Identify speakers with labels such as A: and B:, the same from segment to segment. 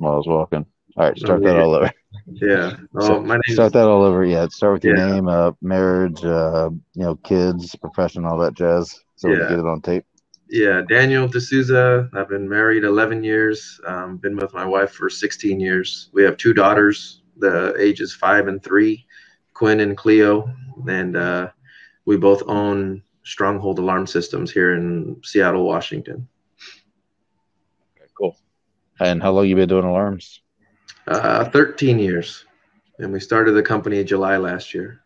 A: while I was walking. All right, start that all over.
B: Yeah. Oh,
A: So-
B: my name
A: Start that all over. Yeah, start with your
B: Yeah.
A: name, uh, marriage, uh, you know, kids, profession, all that jazz. So we
B: Yeah.
A: get it on tape.
B: Yeah, Daniel D'Souza. I've been married 11 years. Um, been with my wife for 16 years. We have two daughters. The ages five and three, Quinn and Cleo, and uh, we both own Stronghold Alarm Systems here in Seattle, Washington.
A: Okay, cool. And how long you been doing alarms?
B: Uh, 13 years, and we started the company in July last year.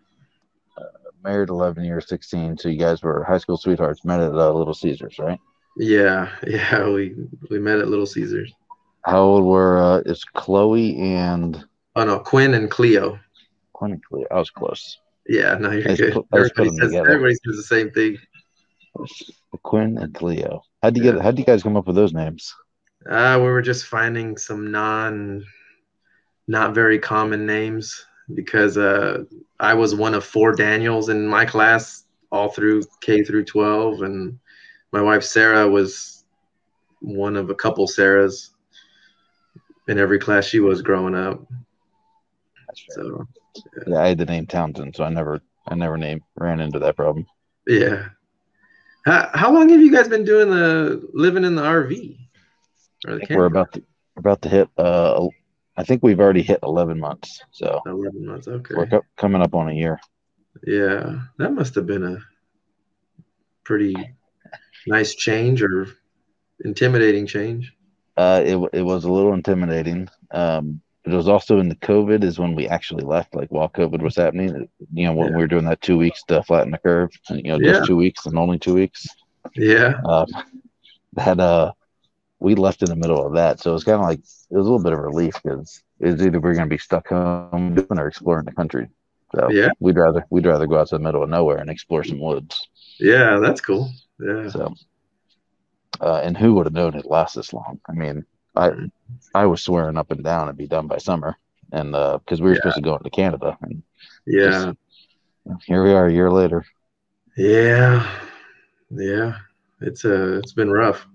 A: Married 11 years, 16. So you guys were high school sweethearts, met at uh, Little Caesars, right?
B: Yeah, yeah, we we met at Little Caesars.
A: How old were uh, is Chloe and
B: Oh no, Quinn and Cleo.
A: Quinn and Cleo. I was close.
B: Yeah, no, you're good.
A: put-
B: Everybody says, everybody says the same thing.
A: Quinn and Cleo. How'd you get? How'd you guys come up with those names?
B: Uh, we were just finding some non, not very common names because uh, I was one of four Daniels in my class all through K through 12, and my wife Sarah was one of a couple Sarahs in every class she was growing up. So
A: Yeah, I had the name Townsend, so I never, I never named ran into that problem.
B: yeah. How, how long have you guys been doing the living in the RV? Or
A: I
B: the
A: think we're about to, about to hit. Uh, I think we've already hit 11 months, so
B: 11 months. Okay.
A: we're co- coming up on a year.
B: Yeah, that must have been a pretty nice change or intimidating change.
A: Uh, it it was a little intimidating. Um, but it was also in the COVID is when we actually left, like while COVID was happening. You know, when
B: Yeah.
A: we were doing that two weeks to flatten the curve, and, you know, just
B: Yeah.
A: two weeks and only two weeks.
B: Yeah,
A: Uh, that uh, we left in the middle of that, so it was kind of like it was a little bit of relief because it's either we're going to be stuck home doing or exploring the country. So
B: Yeah.
A: we'd rather we'd rather go out to the middle of nowhere and explore some woods.
B: yeah, that's cool. Yeah,
A: So, uh, and who would have known it lasts this long? I mean, I I was swearing up and down it'd be done by summer, and because we were
B: Yeah.
A: supposed to go into Canada, and
B: yeah,
A: here we are a year later.
B: yeah, yeah. It's uh, it's been rough.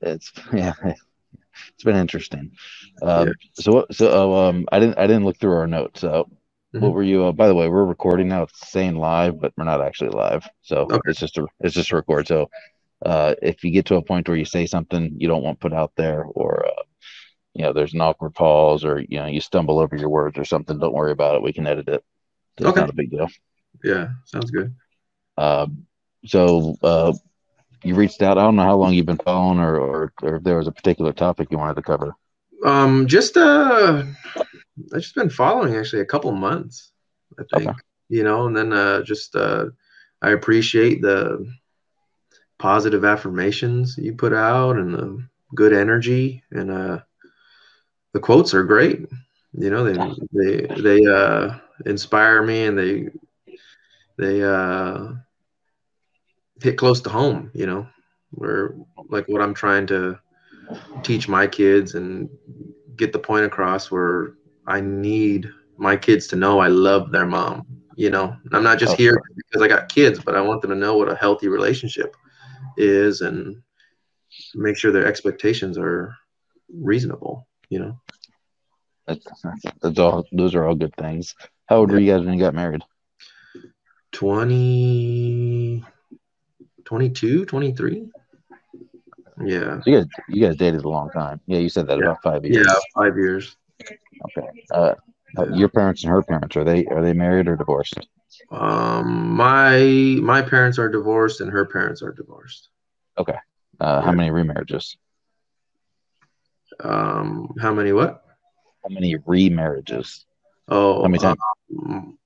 A: It's yeah, it's been interesting. Um, So? So uh, um, I didn't I didn't look through our notes. So what
B: Mhm.
A: were you? Uh, by the way, we're recording now. It's saying live, but we're not actually live. So
B: Okay.
A: it's just a it's just a record. So uh, if you get to a point where you say something you don't want put out there, or uh, you know, there's an awkward pause, or you know, you stumble over your words or something, don't worry about it. We can edit it. It's
B: Okay.
A: not a big deal.
B: Yeah, sounds good.
A: Um, so uh, you reached out. I don't know how long you've been following, or, or or if there was a particular topic you wanted to cover.
B: Um, just uh, I've just been following actually a couple months, I think.
A: Okay.
B: You know, and then uh, just uh, I appreciate the positive affirmations you put out and the good energy and uh, the quotes are great. You know, they they they uh inspire me and they they uh hit close to home. You know, where like what I'm trying to teach my kids and get the point across where I need my kids to know I love their mom. You know, I'm not just here because I got kids, but I want them to know what a healthy relationship is and make sure their expectations are reasonable. You know,
A: That's, that's all. Those are all good things. How old were you guys when you got married?
B: 20, 22, 23. Yeah.
A: So you guys, you guys dated a long time. Yeah, you said that
B: Yeah.
A: about five years.
B: Yeah. Five years.
A: Okay. Uh, uh, your parents and her parents are they are they married or divorced?
B: Um, my, my parents are divorced and her parents are divorced. Okay.
A: Uh, how many remarriages?
B: Um, how many, what?
A: How many remarriages?
B: Oh,
A: How many times?
B: um,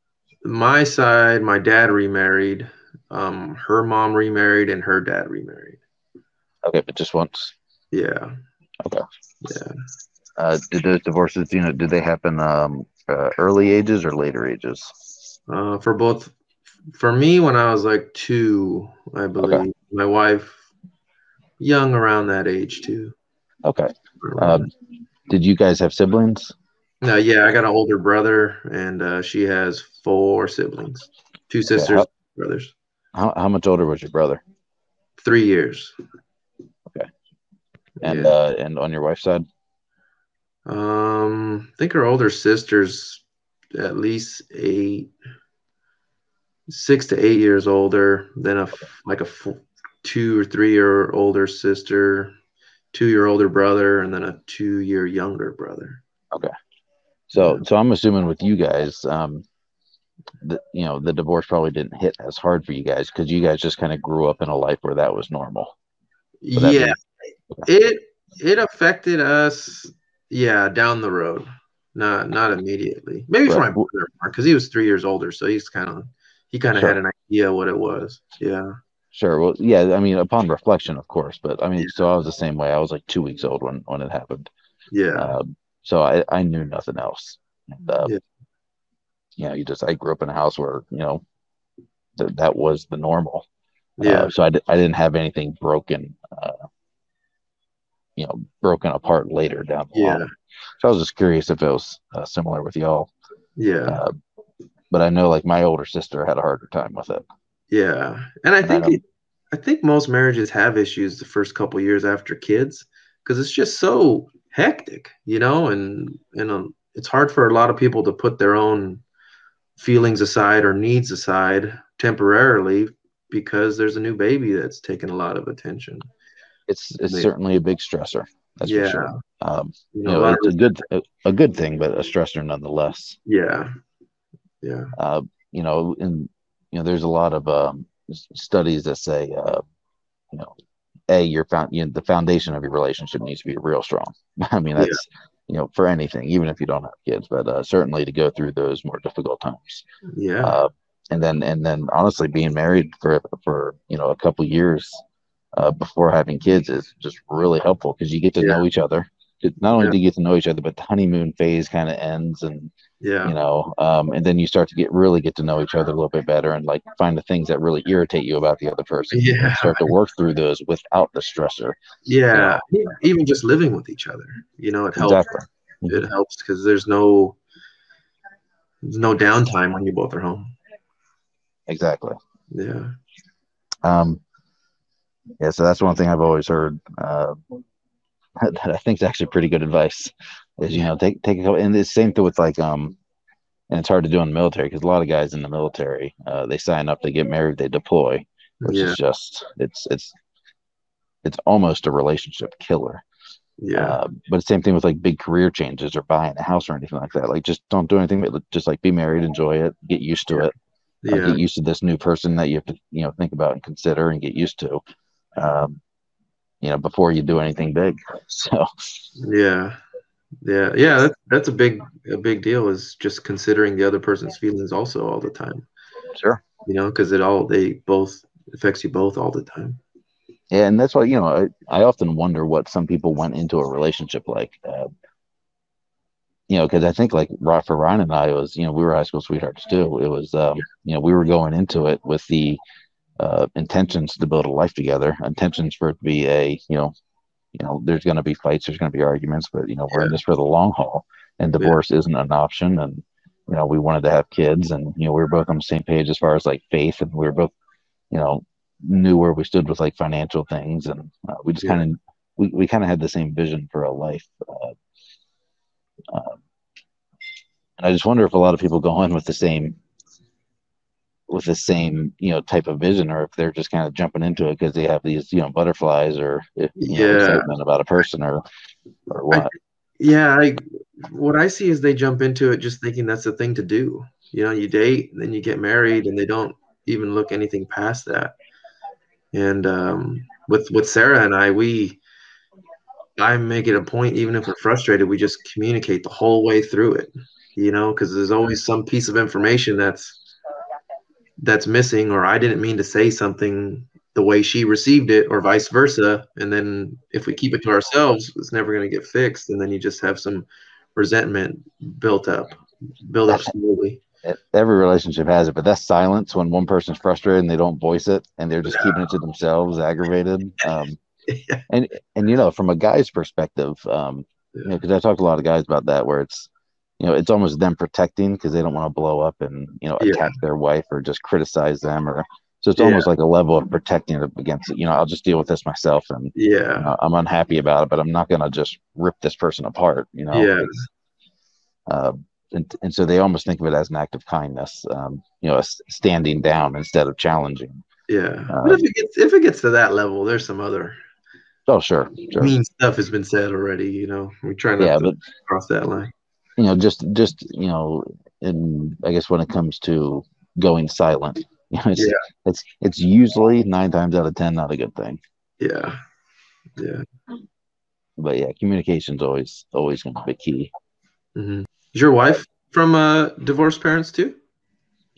B: my side, my dad remarried. Um, her mom remarried, and her dad remarried.
A: Okay, but just once.
B: Yeah,
A: Okay.
B: yeah.
A: Uh, did those divorces, you know, did they happen um, uh, early ages or later ages?
B: Uh, for both, for me, when I was like two, I believe. My wife, young around that age too.
A: Okay. Um, did you guys have siblings?
B: no, yeah, I got an older brother, and uh, she has four siblings, two sisters,
A: how-
B: brothers,
A: How, how much older was your brother?
B: three years. Okay.
A: And
B: Yeah.
A: uh, and on your wife's side?
B: Um, I think her older sister's at least eight, six to eight years older than a like a two or three year older sister, two year older brother, and then a two year younger brother.
A: Okay. So, so I'm assuming with you guys, um, the, you know, the divorce probably didn't hit as hard for you guys because you guys just kind of grew up in a life where that was normal.
B: yeah, it it affected us. Yeah, down the road, not not immediately. Maybe right. for my brother because he was three years older, so he's kind of he kind of sure. had an idea what it was. Yeah.
A: Sure. Well, yeah. I mean, upon reflection, of course. But I mean, yeah. so I was the same way. I was like two weeks old when when it happened.
B: Yeah. Um,
A: so I I knew nothing else. And, uh, yeah. You know, you just I grew up in a house where you know that that was the normal. Yeah. Uh, so I, I didn't have anything broken. Uh, you know, broken apart later down the yeah. line. So I was just curious if it was uh, similar with y'all.
B: Yeah. Uh,
A: but I know like my older sister had a harder time with it.
B: Yeah, and I think it, I think most marriages have issues the first couple years after kids because it's just so hectic, you know, and and um, it's hard for a lot of people to put their own feelings aside or needs aside temporarily because there's a new baby that's taking a lot of attention.
A: It's it's certainly a big stressor. That's yeah. for sure. Um, you know, you know it's a good a, a, good thing, but a stressor nonetheless.
B: Yeah, yeah.
A: Uh, you know, and you know, there's a lot of um, studies that say, uh, you know, a your found you know, the foundation of your relationship needs to be real strong. I mean, that's yeah. You know for anything, even if you don't have kids, but uh, certainly to go through those more difficult times.
B: Yeah. Uh,
A: and then and then honestly, being married for for you know a couple years uh, before having kids is just really helpful because you get to yeah. know each other. Not only yeah. do you get to know each other, but the honeymoon phase kind of ends and
B: yeah.
A: you know um, and then you start to get really get to know each other a little bit better and like find the things that really irritate you about the other person.
B: Yeah.
A: start to work through those without the stressor
B: yeah. you know? even just living with each other you know it helps. Exactly. it helps because there's no there's no downtime when you both are home.
A: Exactly.
B: Yeah.
A: Um yeah so that's one thing i've always heard uh, that i think is actually pretty good advice is you know take take a couple and the same thing with like um and it's hard to do in the military because a lot of guys in the military uh, they sign up they get married they deploy which yeah. is just it's it's it's almost a relationship killer.
B: Yeah. Uh,
A: but same thing with like big career changes or buying a house or anything like that. Like just don't do anything but just like be married enjoy it get used to it.
B: Yeah.
A: Uh, get used to this new person that you have to you know think about and consider and get used to um, you know before you do anything big. So
B: yeah yeah, yeah, that's, that's a big a big deal is just considering the other person's feelings also all the time.
A: Sure.
B: You know, because it all they both affects you both all the time.
A: Yeah, and that's why you know I, I often wonder what some people went into a relationship like. Uh, you know, because I think like for Ryan and I was, you know, we were high school sweethearts too. It was, um, you know, we were going into it with the uh, intentions to build a life together, intentions for it to be a, you know, you know, there's going to be fights, there's going to be arguments, but you know, we're yeah. in this for the long haul, and divorce yeah. isn't an option. And you know, we wanted to have kids, and you know, we were both on the same page as far as like faith, and we were both, you know, knew where we stood with like financial things, and uh, we just yeah. kind of we, we kind of had the same vision for a life. Uh, uh, and I just wonder if a lot of people go in with the same with the same you know type of vision or if they're just kind of jumping into it because they have these you know butterflies or you yeah. know, excitement about a person or or what.
B: I, yeah i what i see is they jump into it just thinking that's the thing to do. You know you date then you get married and they don't even look anything past that. And um, with with sarah and i we i make it a point even if we're frustrated we just communicate the whole way through it you know because there's always some piece of information that's that's missing or I didn't mean to say something the way she received it or vice versa and then if we keep it to ourselves it's never going to get fixed and then you just have some resentment built up build up slowly
A: every relationship has it but that's silence when one person's frustrated and they don't voice it and they're just yeah. keeping it to themselves aggravated um, yeah. and and you know from a guy's perspective um, yeah. you know because i talked to a lot of guys about that where it's you know, it's almost them protecting because they don't want to blow up and you know attack yeah. their wife or just criticize them or So it's
B: Yeah.
A: almost like a level of protecting against it. You know, I'll just deal with this myself, and you
B: Yeah.
A: know, I'm unhappy about it, but I'm not gonna just rip this person apart. You know.
B: Yeah.
A: Uh, and, and so they almost think of it as an act of kindness. Um, you know, standing down instead of challenging.
B: Yeah. But if it gets if it gets to that level, there's some other
A: Oh, sure, sure.
B: mean stuff has been said already. You know, we try not
A: Yeah,
B: to
A: but
B: cross that line.
A: You know, just just you know, and I guess when it comes to going silent, you know, it's
B: Yeah.
A: it's it's usually nine times out of ten not a good thing.
B: Yeah. Yeah.
A: But yeah, communication's always always going to be key.
B: hmm Is your wife from uh, divorced parents too?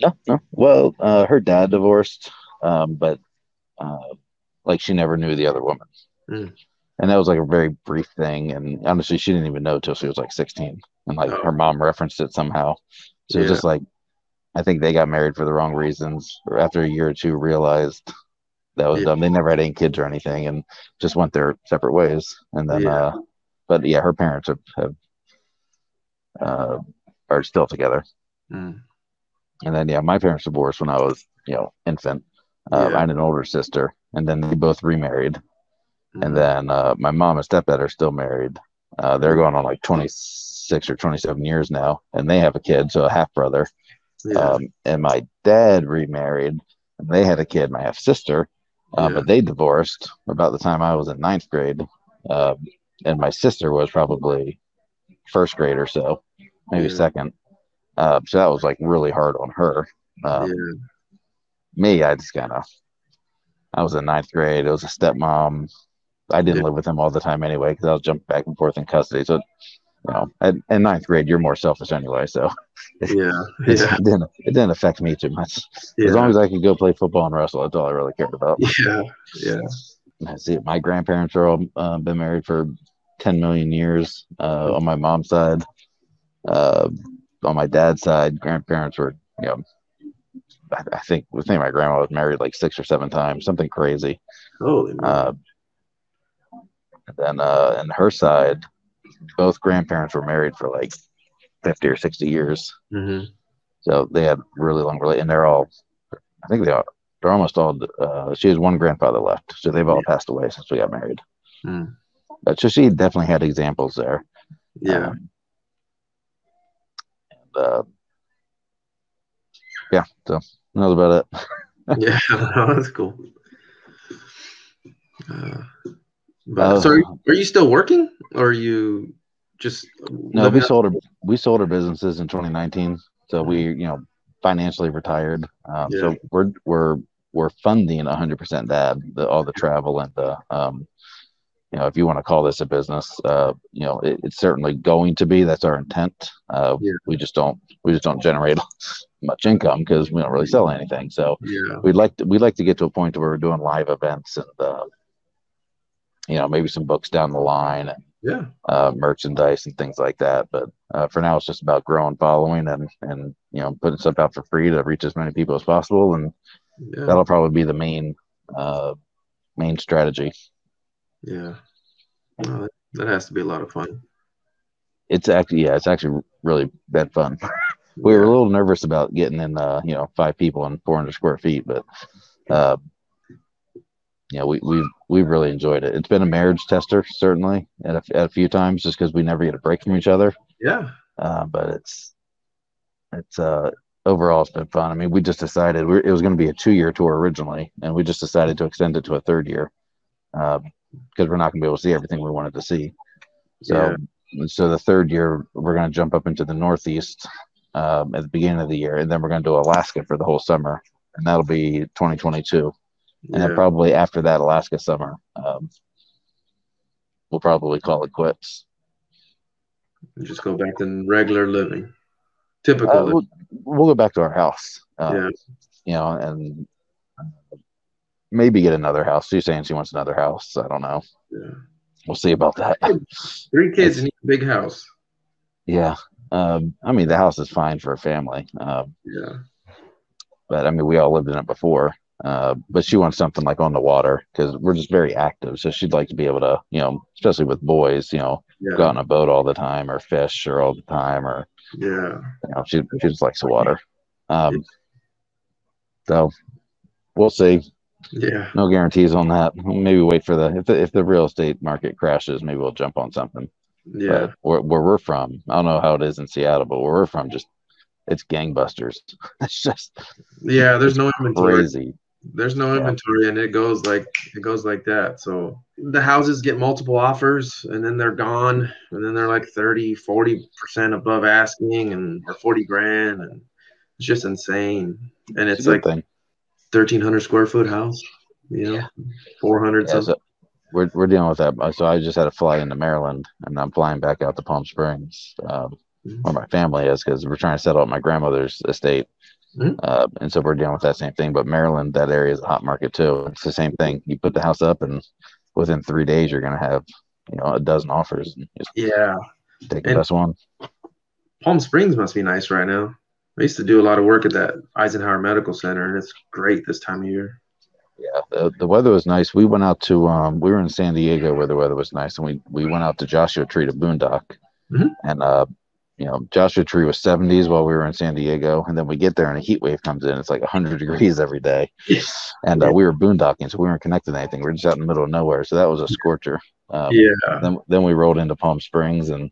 A: No, no. Well, uh, her dad divorced, um, but uh, like she never knew the other woman,
B: Mm.
A: and that was like a very brief thing. And honestly, she didn't even know till she was like sixteen, and like
B: Oh.
A: her mom referenced it somehow. So it was
B: Yeah.
A: just like, I think they got married for the wrong reasons. Or after a year or two, realized that was
B: Yeah.
A: dumb. They never had any kids or anything, and just went their separate ways. And then,
B: Yeah.
A: uh, but yeah, her parents have, have uh, are still together.
B: Mm.
A: And then, yeah, my parents divorced when I was, you know, infant. Uh,
B: Yeah.
A: I had an older sister, and then they both remarried.
B: Mhm.
A: And then uh, my mom and stepdad are still married. Uh, they're going on like 26 or 27 years now, and they have a kid, so a half brother.
B: yeah.
A: Um, and my dad remarried, and they had a kid, my half sister, uh,
B: Yeah.
A: but they divorced about the time I was in ninth grade. Um, and my sister was probably first grade or so, maybe
B: Yeah.
A: second. Uh, so that was like really hard on her. Um, me, I just kind of, I was in ninth grade. It was a stepmom. I didn't live with him all the time anyway because I was jumping back and forth in custody. So, you know, at, in ninth grade, you're more selfish anyway. So
B: Yeah.
A: it,
B: Yeah.
A: didn't, it didn't affect me too much.
B: Yeah.
A: As long as I could go play football and wrestle, that's all I really cared about.
B: yeah. Yeah.
A: I see my grandparents are all uh, been married for 10 million years uh, on my mom's side. Uh, on my dad's side, grandparents were, you know, I, I think I think my grandma was married like six or seven times, something crazy.
B: Holy.
A: Uh, and then uh, on her side, both grandparents were married for like 50 or 60 years.
B: hmm
A: So they had really long relate, and they're all, I think they are, they're almost all. Uh, she has one grandfather left, so they've all passed away since we got married.
B: Mm.
A: But so she definitely had examples there.
B: Yeah.
A: Um, and, uh, yeah, so that was about it.
B: yeah. That's cool. Uh, but,
A: Uh,
B: so are you, are you still working or are you just
A: No, we
B: out-
A: sold our we sold our businesses in 2019, so we you know financially retired. Um,
B: Yeah.
A: So we're we're we're funding 100% dad the, all the travel and the um, you know if you want to call this a business, uh, you know it, it's certainly going to be. That's our intent. Uh,
B: Yeah.
A: We just don't we just don't generate much income because we don't really sell anything. So
B: Yeah.
A: we'd like to we'd like to get to a point where we're doing live events and uh, you know maybe some books down the line
B: Yeah.
A: uh, merchandise and things like that. But uh, for now, it's just about growing following and and you know putting stuff out for free to reach as many people as possible, and
B: Yeah.
A: that'll probably be the main uh, main strategy.
B: Yeah. No, that, has to be a lot of fun.
A: It's actually yeah, it's actually really been fun. we were a little nervous about getting in uh, you know five people and 400 square feet, but uh, yeah, we we've we've really enjoyed it. It's been a marriage tester certainly at a, at a few times just because we never get a break from each other.
B: Yeah.
A: uh, but it's it's uh overall it's been fun. I mean, we just decided we it was going to be a two year tour originally, and we just decided to extend it to a third year because we're not going to be able to see everything we wanted to see. So so the third year we're going to jump up into the Northeast um, at the beginning of the year, and then we're going to do Alaska for the whole summer, and that'll be 2022. And
B: Yeah.
A: then probably after that Alaska summer, um, we'll probably call it quits.
B: Just go back to regular living. Typical.
A: Uh, we'll, we'll go back to our house. Uh,
B: yeah.
A: you know, and maybe get another house. She's saying she wants another house. I don't know.
B: Yeah.
A: We'll see about that.
B: Three kids in a big house.
A: Yeah. Um, I mean, the house is fine for a family. Um,
B: Yeah.
A: but I mean, we all lived in it before. Uh, but she wants something like on the water because we're just very active. So she'd like to be able to, you know, especially with boys, you know, go
B: Yeah.
A: out on a boat all the time or fish or all the time or,
B: Yeah.
A: you know, she, she just likes the water. Um, so we'll see.
B: Yeah.
A: No guarantees on that. Maybe wait for the if the if the real estate market crashes, maybe we'll jump on something.
B: Yeah.
A: Where, where we're from, I don't know how it is in Seattle, but where we're from, just it's gangbusters. it's just
B: Yeah. There's no inventory.
A: crazy.
B: There's no inventory, and it goes like it goes like that. So the houses get multiple offers, and then they're gone, and then they're like 30, 40 percent above asking, and or 40 grand, and it's just insane. And
A: It's
B: it's like
A: thing.
B: 1,300 square foot house, you know, 400
A: Yeah,
B: something.
A: so we're we're dealing with that. So I just had to fly into Maryland, and I'm flying back out to Palm Springs, um,
B: Mhm.
A: where my family is, because we're trying to settle up my grandmother's estate.
B: Mhm.
A: Uh, and so we're dealing with that same thing. But Maryland, that area is a hot market too. It's the same thing. You put the house up, and within three days, you're gonna have you know a dozen offers.
B: Yeah.
A: take the
B: And-
A: best one.
B: Palm Springs must be nice right now. I used to do a lot of work at that Eisenhower Medical Center, and it's great this time of year.
A: Yeah, the, the weather was nice. We went out to um, we were in San Diego where the weather was nice, and we we went out to Joshua Tree to Boondock,
B: Mhm.
A: and uh, you know Joshua Tree was 70s while we were in San Diego, and then we get there and a heat wave comes in. It's like 100 degrees every day, and uh, we were boondocking, so we weren't connected to anything. We are just out in the middle of nowhere, so that was a scorcher. Um,
B: Yeah.
A: Then then we rolled into Palm Springs, and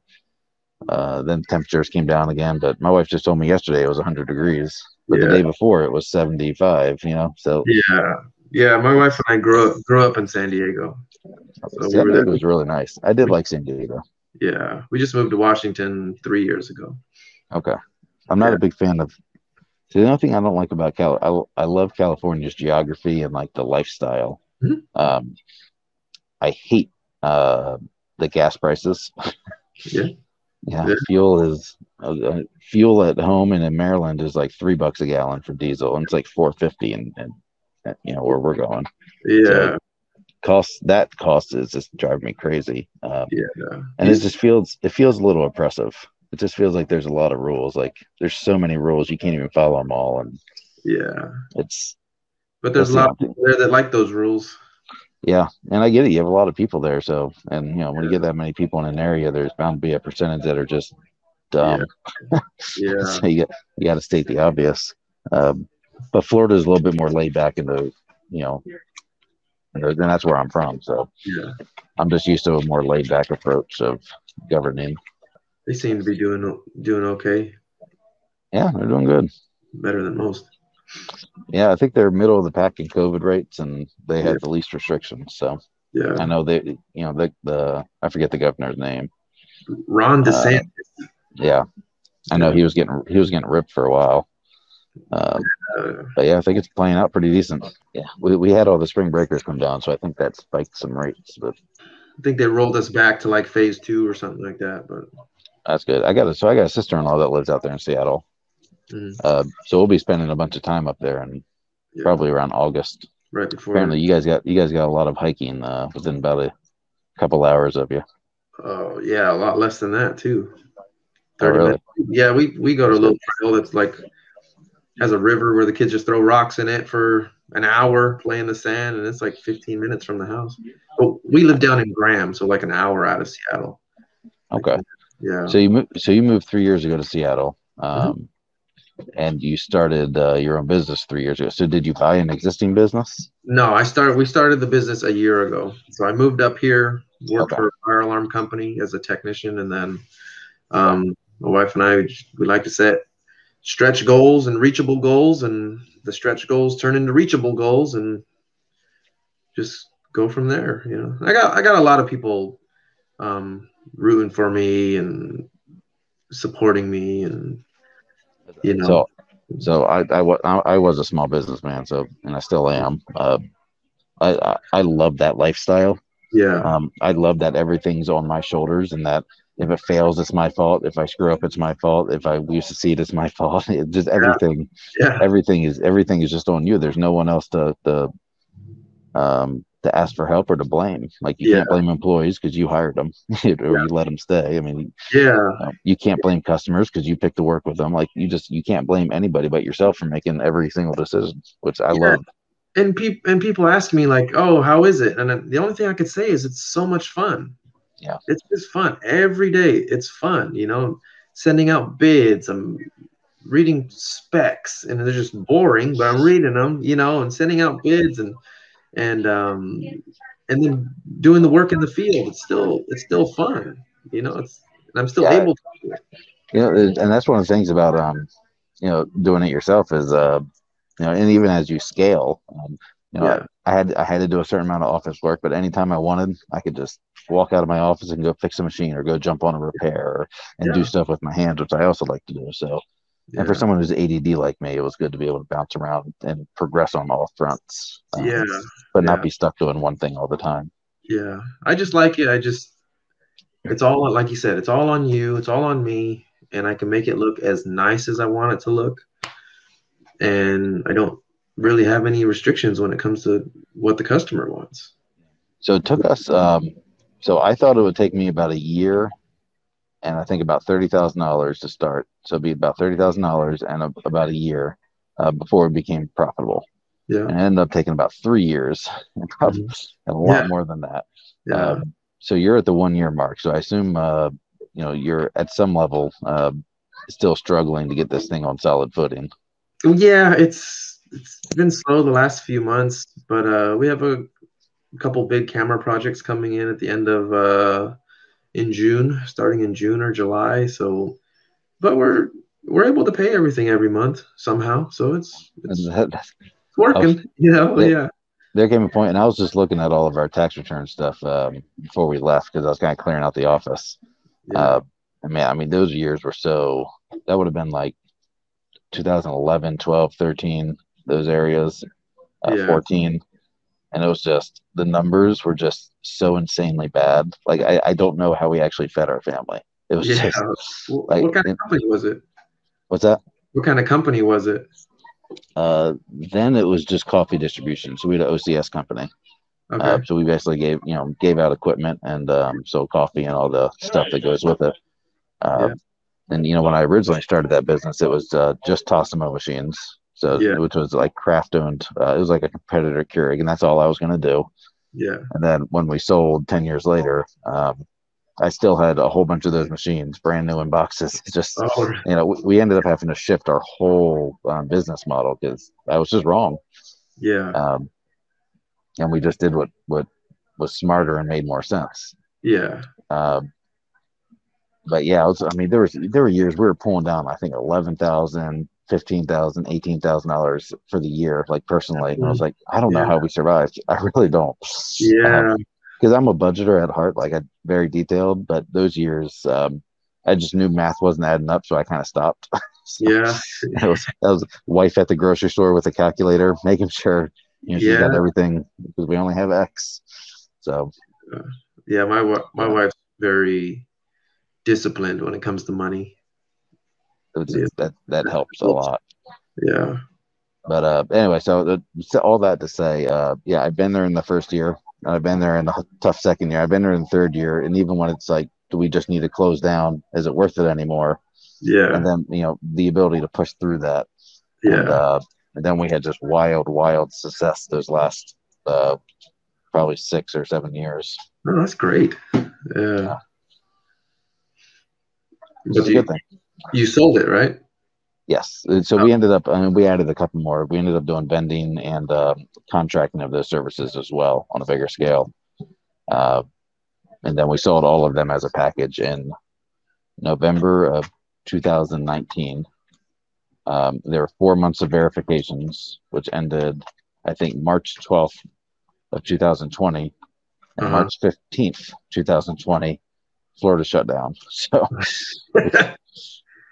A: uh, then temperatures came down again. But my wife just told me yesterday it was 100 degrees, but the day before it was 75. You know, so
B: Yeah. Yeah. My wife and I grew up grew up in San Diego. So
A: San Diego was really nice. I did like San Diego.
B: Yeah. We just moved to Washington three years ago.
A: Okay. I'm not
B: Yeah.
A: a big fan of. See, the only thing I don't like about Cal, I, I love California's geography and like the lifestyle.
B: Mhm.
A: Um, I hate uh, the gas prices.
B: Yeah.
A: Yeah,
B: Yeah.
A: fuel is uh, uh, fuel at home and in Maryland is like three bucks a gallon for diesel, and it's like four fifty, and, and and, you know where we're going.
B: Yeah.
A: Cost that cost is just driving me crazy. Um,
B: Yeah.
A: and it just feels it feels a little oppressive. It just feels like there's a lot of rules. Like there's so many rules you can't even follow them all, and
B: Yeah.
A: it's
B: But there's a lot of people there that like those rules.
A: yeah. And I get it. You have a lot of people there, so and you know when you get that many people in an area, there's bound to be a percentage that are just dumb.
B: Yeah.
A: so you got you got to state the obvious. Um, but Florida is a little bit more laid back in the you know, Uh, and that's where I'm from. So
B: Yeah.
A: I'm just used to a more laid back approach of governing.
B: They seem to be doing doing okay.
A: Yeah, they're doing good.
B: Better than most.
A: Yeah, I think they're middle of the pack in COVID rates, and they have the least restrictions. So
B: Yeah.
A: I know they, you know, the the I forget the governor's name.
B: Ron uh, DeSantis.
A: Yeah, I know he was getting he was getting ripped for a while. Uh,
B: Uh,
A: but yeah, I think it's playing out pretty decent. Yeah, we, we had all the spring breakers come down, so I think that spiked some rates, but
B: I think they rolled us back to like phase two or something like that. But
A: that's good. I got a so I got a sister in law that lives out there in Seattle.
B: Mhm.
A: Uh, so we'll be spending a bunch of time up there, and
B: yeah,
A: probably around August.
B: right before.
A: Apparently, you guys got you guys got a lot of hiking uh, within about a couple hours of you.
B: Oh yeah, a lot less than that too.
A: Oh, really?
B: minutes. Yeah, we we go to a little trail that's like has a river where the kids just throw rocks in it for an hour, play in the sand, and it's like 15 minutes from the house. But we live down in Graham, so like an hour out of Seattle.
A: Okay.
B: Yeah.
A: So you moved. So you moved three years ago to Seattle, um, and you started uh, your own business three years ago. So did you buy an existing business?
B: No, I started. We started the business a year ago. So I moved up here, worked
A: Okay.
B: for a fire alarm company as a technician, and then um, my wife and I we like to set stretch goals and reachable goals, and the stretch goals turn into reachable goals, and just go from there. You know, I got I got a lot of people um, rooting for me and supporting me, and you know,
A: So, so I, I, I was a small businessman, so and I still am. Uh, I, I I love that lifestyle.
B: yeah,
A: Um, I love that everything's on my shoulders, and that if it fails, it's my fault. If I screw up, it's my fault. If I we succeed, it's my fault. It just everything,
B: yeah,
A: everything is everything is just on you. There's no one else to to um to ask for help or to blame. Like you
B: Yeah.
A: can't blame employees because you hired them or you let them stay. I mean,
B: yeah.
A: uh, you can't blame customers because you picked to work with them. Like you just you can't blame anybody but yourself for making every single decision, which I
B: Yeah.
A: love.
B: and people and people ask me like, "Oh, how is it?" And the only thing I could say is it's so much fun.
A: Yeah.
B: it's just fun every day. It's fun, you know, sending out bids. I'm reading specs and they're just boring, but I'm reading them, you know, and sending out bids and and um and then doing the work in the field. It's still it's still fun, you know. It's I'm still yeah. able to. Do it.
A: You know, and that's one of the things about um, you know, doing it yourself is uh, you know, and even as you scale, um, you know, yeah. I, I, had I had to do a certain amount of office work, but anytime I wanted, I could just walk out of my office and go fix a machine or go jump on a repair and yeah. do stuff with my hands, which I also like to do. So, yeah. and for someone who's ADD like me, it was good to be able to bounce around and progress on all fronts.
B: Um, yeah,
A: but not be stuck doing one thing all the time.
B: Yeah, I just like it. I just it's all like you said, it's all on you, it's all on me, and I can make it look as nice as I want it to look. And I don't really have any restrictions when it comes to what the customer wants.
A: So it took us. Um, so I thought it would take me about a year, and I think about thirty thousand dollars to start. So it'd be about thirty thousand dollars and a, about a year uh, before it became profitable.
B: Yeah,
A: and it ended up taking about three years, and probably mm-hmm. a lot yeah. more than that.
B: Yeah. Um,
A: so you're at the one year mark. So I assume uh, you know you're at some level uh, still struggling to get this thing on solid footing.
B: Yeah, it's it's been slow the last few months, but uh, we have a couple big camera projects coming in at the end of uh, in June, starting in June or July. So, but we're we're able to pay everything every month somehow. So it's it's, it's working. Was, you know, there, yeah.
A: There came a point, and I was just looking at all of our tax return stuff um, before we left because I was kind of clearing out the office. Yeah. Uh, and man, I mean, those years were so. That would have been like 2011, 12, 13 those areas, uh, yeah. 14. And it was just, the numbers were just so insanely bad. Like, I, I don't know how we actually fed our family. It was yeah. just
B: like, what kind of company was it?
A: What's that?
B: What kind of company was it?
A: Uh, then it was just coffee distribution. So we had an OCS company. Uh, okay. Uh, so we basically gave, you know, gave out equipment and um, sold coffee and all the stuff that goes with it. Uh, yeah. And you know, when I originally started that business, it was uh, just Tassimo machines. So yeah. which was like Kraft owned. Uh, it was like a competitor Keurig, and that's all I was going to do.
B: Yeah.
A: And then when we sold ten years later, um, I still had a whole bunch of those machines, brand new in boxes. Just oh. you know, we, we, ended up having to shift our whole um, business model because I was just wrong.
B: Yeah.
A: Um, and we just did what what was smarter and made more sense.
B: Yeah.
A: Um, but yeah, was, I mean, there was there were years we were pulling down. I think eleven thousand, fifteen thousand, eighteen thousand dollars for the year, like personally. And I was like, I don't yeah. know how we survived. I really don't.
B: Yeah.
A: Because um, I'm a budgeter at heart, like I very detailed, but those years, um, I just knew math wasn't adding up, so I kind of stopped.
B: so yeah.
A: That was that was wife at the grocery store with a calculator, making sure you know she yeah. got everything because we only have X. So.
B: Yeah, my my wife's very disciplined when it comes to money
A: that that helps a lot.
B: Yeah.
A: But uh, anyway, so, the, so all that to say, uh, yeah, I've been there in the first year. I've been there in the tough second year. I've been there in the third year, and even when it's like, do we just need to close down? Is it worth it anymore?
B: Yeah.
A: And then you know the ability to push through that.
B: Yeah.
A: And, uh, and then we had just wild, wild success those last uh, probably six or seven years.
B: Oh, that's great. Yeah. yeah.
A: A good thing.
B: You sold it, right?
A: Yes. So oh. we ended up, I mean, we added a couple more. We ended up doing vending and uh, contracting of those services as well on a bigger scale. Uh, and then we sold all of them as a package in November of 2019. Um, there were four months of verifications, which ended, I think, March 12th of 2020. And uh-huh. March 15th, 2020, Florida shut down. So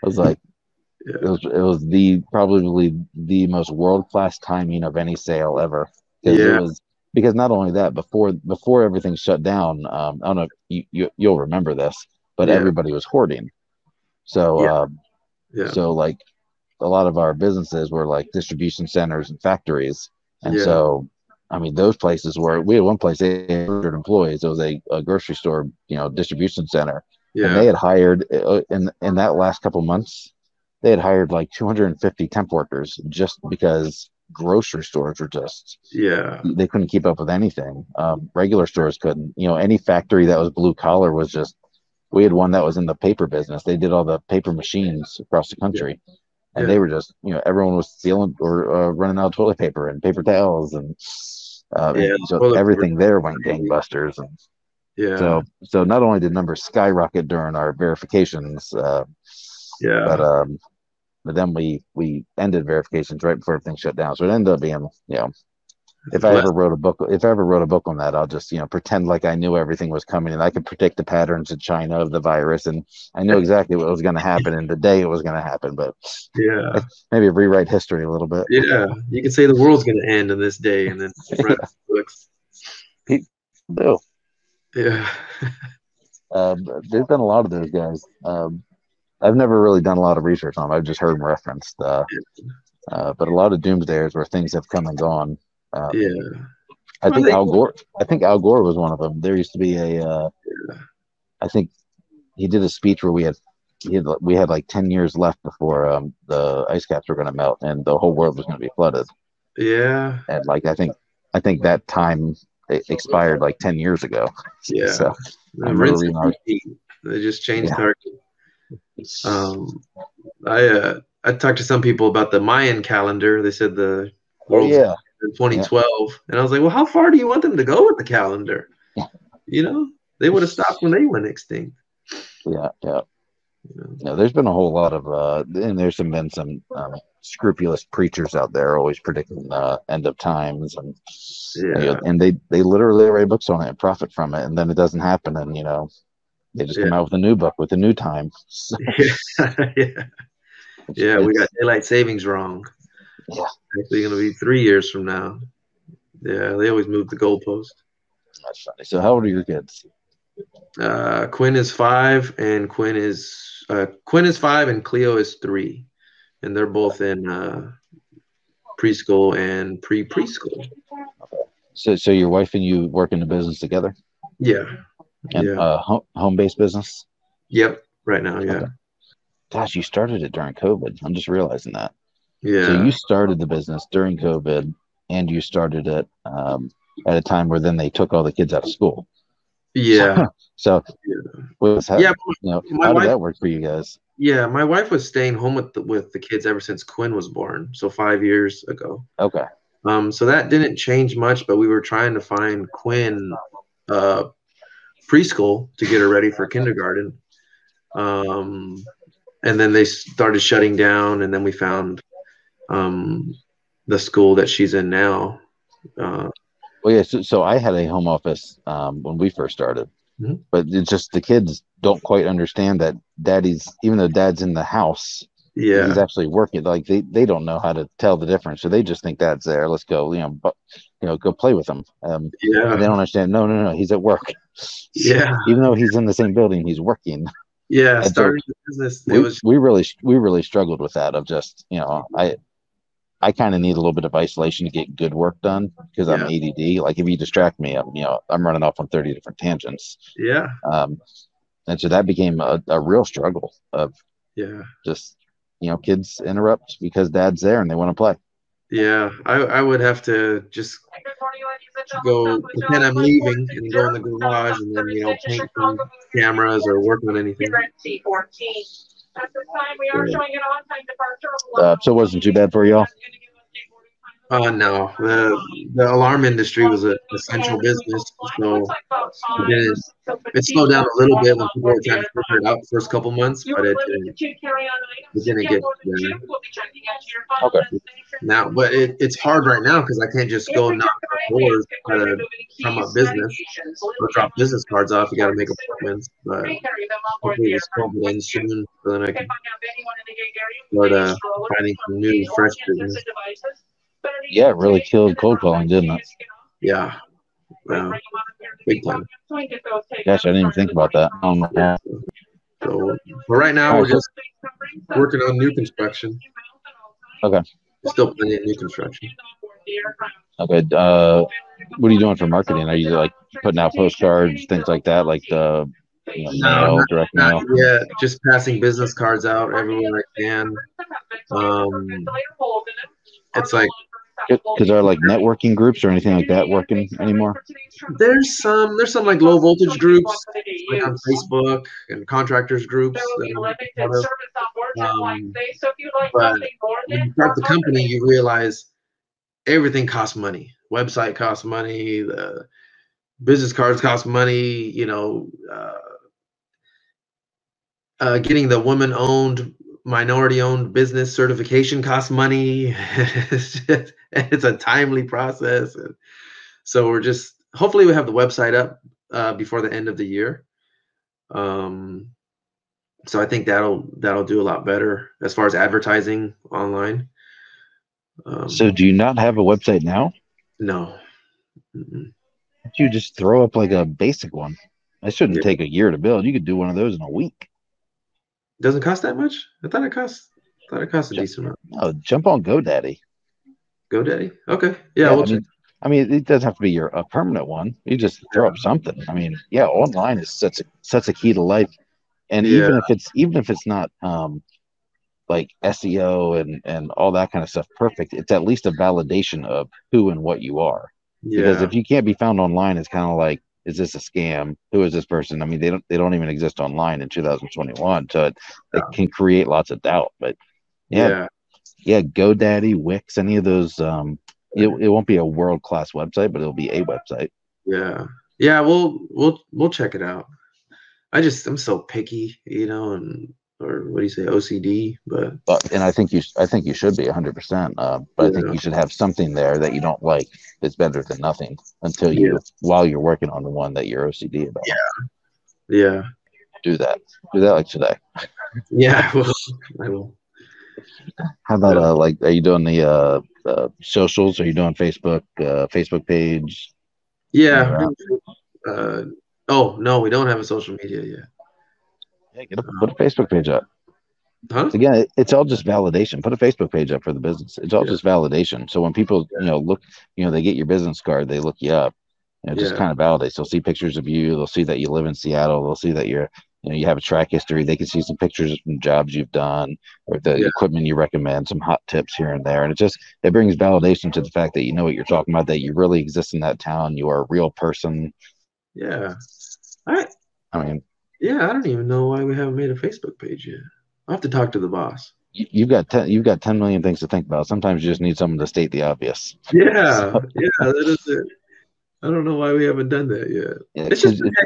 A: I was like, yeah. it was it was the probably the most world class timing of any sale ever.
B: Yeah.
A: Was because not only that, before before everything shut down, um, I don't know you, you you'll remember this, but yeah. everybody was hoarding. So yeah. Um, yeah. so like a lot of our businesses were like distribution centers and factories, and so I mean those places were we had one place 800 employees. It was a, a grocery store, you know, distribution center, yeah. And they had hired uh, in in that last couple months, they had hired like 250 temp workers just because grocery stores were just
B: yeah
A: they couldn't keep up with anything. Um, regular stores couldn't. You know, any factory that was blue collar was just. We had one that was in the paper business. They did all the paper machines across the country. and
B: Yeah.
A: they were just you know everyone was stealing or uh, running out of toilet paper and paper towels and uh,
B: Yeah,
A: so
B: toilet
A: everything there went gangbusters and
B: Yeah.
A: so so not only did numbers skyrocket during our verifications uh,
B: yeah.
A: but um but then we we ended verifications right before everything shut down so it ended up being you know if I ever wrote a book, if I ever wrote a book on that, I'll just you know pretend like I knew everything was coming and I could predict the patterns in China of the virus and I knew exactly what was going to happen and the day it was going to happen. But
B: yeah.
A: maybe rewrite history a little bit.
B: Yeah. You could say the world's going to end in this day and then read the books.
A: No,
B: Yeah.
A: um, there's been a lot of those guys. Um, I've never really done a lot of research on them. I've just heard them referenced. Uh, uh, but a lot of doomsdayers where things have come and gone. Uh,
B: Yeah.
A: I think Al Gore. I think Al Gore was one of them. There used to be a. Uh, I think he did a speech where we had, he had we had like ten years left before um, the ice caps were going to melt and the whole world was going to be flooded.
B: Yeah.
A: And like I think I think that time expired like ten years ago.
B: Yeah.
A: So I remember
B: Rinse
A: reading
B: and
A: our-
B: repeat. They just changed
A: Yeah.
B: target. Um, I uh, I talked to some people about the Mayan calendar. They said the
A: oh
B: world's
A: yeah,
B: in 2012, and I was like, well, how far do you want them to go with the calendar?
A: Yeah.
B: You know, they would have stopped when they went extinct.
A: yeah, yeah.
B: You know?
A: No, there's been a whole lot of, uh, and there's some, been some um, scrupulous preachers out there always predicting the end of times, and you know, and they they literally write books on it and profit from it, and then it doesn't happen, and you know, they just come out with a new book with a new time. So
B: yeah. Yeah, we got daylight savings wrong.
A: Yeah.
B: Actually, going to be three years from now. Yeah, they always move the goalpost.
A: That's funny. So how old are your kids?
B: Uh, Quinn is five, and Quinn is uh, Quinn is five, and Cleo is three, and they're both in uh, preschool and pre preschool.
A: So so your wife and you work in the business together,
B: Yeah.
A: and
B: Yeah.
A: uh, home home based business.
B: Yep. Right now. Yeah.
A: Okay. Gosh, you started it during COVID. I'm just realizing that.
B: Yeah.
A: So you started the business during COVID, and you started it um, at a time where then they took all the kids out of school.
B: yeah.
A: So,
B: Yeah.
A: how,
B: Yeah.
A: you know,
B: my
A: how did that work for you guys?
B: Yeah. My wife was staying home with the, with the kids ever since Quinn was born, so five years ago.
A: Okay.
B: Um, so that didn't change much, but we were trying to find Quinn uh, preschool to get her ready for kindergarten. Um, and then they started shutting down, and then we found um, the school that she's in now. Uh,
A: Well, yeah. So, so I had a home office um, when we first started,
B: Mhm.
A: but it's just the kids don't quite understand that daddy's, even though dad's in the house,
B: yeah,
A: he's actually working. Like they, they don't know how to tell the difference, so they just think dad's there. Let's go, you know, but you know, go play with him. Um,
B: yeah,
A: and they don't understand. No, no, no, he's at work.
B: Yeah.
A: Even though he's in the same building, he's working.
B: yeah.
A: And
B: Starting the business, it
A: we,
B: was
A: we really we really struggled with that of just you know i i kind of need a little bit of isolation to get good work done because i'm ADD like if you distract me i'm you know i'm running off on 30 different tangents
B: yeah,
A: um and so that became a, a real struggle of
B: yeah.
A: just you know kids interrupt because dad's there and they want to play
B: Yeah, I, I would have to just go pretend I'm leaving and go in the garage and then you know paint some cameras or work on anything.
A: uh, so it wasn't too bad for y'all
B: Uh, no, the the alarm industry was an essential business, so it didn't. It slowed down a little bit when people were trying to figure it out the first couple months, but it didn't.
C: It didn't get.
A: Okay.
B: Now, but it, it's hard right now because I can't just go knock on doors, to drum up business, or drop business cards off. You got to make appointments, but hopefully this COVID ends soon, so then I can start uh, finding some new, fresh business.
A: Yeah it really killed cold calling didn't it
B: Yeah, yeah, big time.
A: gosh i didn't even think about that um, yeah.
B: So, but right now we're just working on new construction.
A: Okay.
B: Still plenty of new construction.
A: okay uh what are you doing for marketing are you like putting out postcards things like that like the you know,
B: No,
A: mail direct mail
B: Not yet. Just passing business cards out everywhere I can. Um, it's like
A: Because are like networking groups or anything like that working anymore?
B: there's some there's some like low voltage groups like on Facebook and contractors groups. That I'm part of. Um, but when you start the company, you realize everything costs money. Website costs money. The business cards cost money. You know, uh, uh, getting the woman-owned, minority-owned business certification costs money. it's, just, it's a timely process, and so we're just hopefully we have the website up uh, before the end of the year. Um, so I think that'll that'll do a lot better as far as advertising online.
A: Um, so do you not have a website now?
B: No. Mm-mm.
A: You just throw up like a basic one. That shouldn't yeah. take a year to build. You could do one of those in a week.
B: Doesn't cost that much. I thought it cost. I thought it cost a jump, decent amount.
A: No, jump on GoDaddy.
B: GoDaddy. Okay. Yeah. yeah we'll
A: I, mean, I mean, it doesn't have to be your a permanent one. You just throw up something. I mean, yeah, online is such a such a key to life. And yeah. even if it's even if it's not um like SEO and and all that kind of stuff perfect, it's at least a validation of who and what you are. Yeah. Because if you can't be found online, it's kind of like, is this a scam? Who is this person? I mean, they don't they don't even exist online in 2021, so it, yeah. it can create lots of doubt. But yeah, yeah, yeah GoDaddy, Wix, any of those. Um, it, it won't be a world class website, but it'll be a website.
B: Yeah, yeah, we'll we'll we'll check it out. I just I'm so picky, you know, and or what do you say OCD? But
A: uh, and I think you I think you should be 100. Uh, percent But yeah. I think you should have something there that you don't like that's better than nothing until you yeah. while you're working on the one that you're OCD about.
B: Yeah, yeah.
A: Do that. Do that like today.
B: Yeah, I will. I will.
A: How about uh like are you doing the uh, uh socials? Are you doing Facebook uh Facebook page?
B: Yeah. Uh, Oh no, we don't have a social media yet.
A: Yeah, get a, put a Facebook page up. Huh? Again, it's all just validation. Put a Facebook page up for the business. It's all yeah. just validation. So when people, you know, look, you know, they get your business card, they look you up. You know, just yeah. kind of validates. They'll see pictures of you. They'll see that you live in Seattle. They'll see that you're, you know, you have a track history. They can see some pictures from jobs you've done or the yeah. equipment you recommend, some hot tips here and there. And it just it brings validation to the fact that you know what you're talking about, that you really exist in that town. You are a real person.
B: Yeah. I
A: I mean
B: yeah, I don't even know why we haven't made a Facebook page yet. I'll have to talk to the boss.
A: You've got ten, you've got ten million things to think about. Sometimes you just need someone to state the obvious.
B: Yeah, so. yeah, that is it. I don't know why we haven't done that yet.
A: Yeah, it's just it's,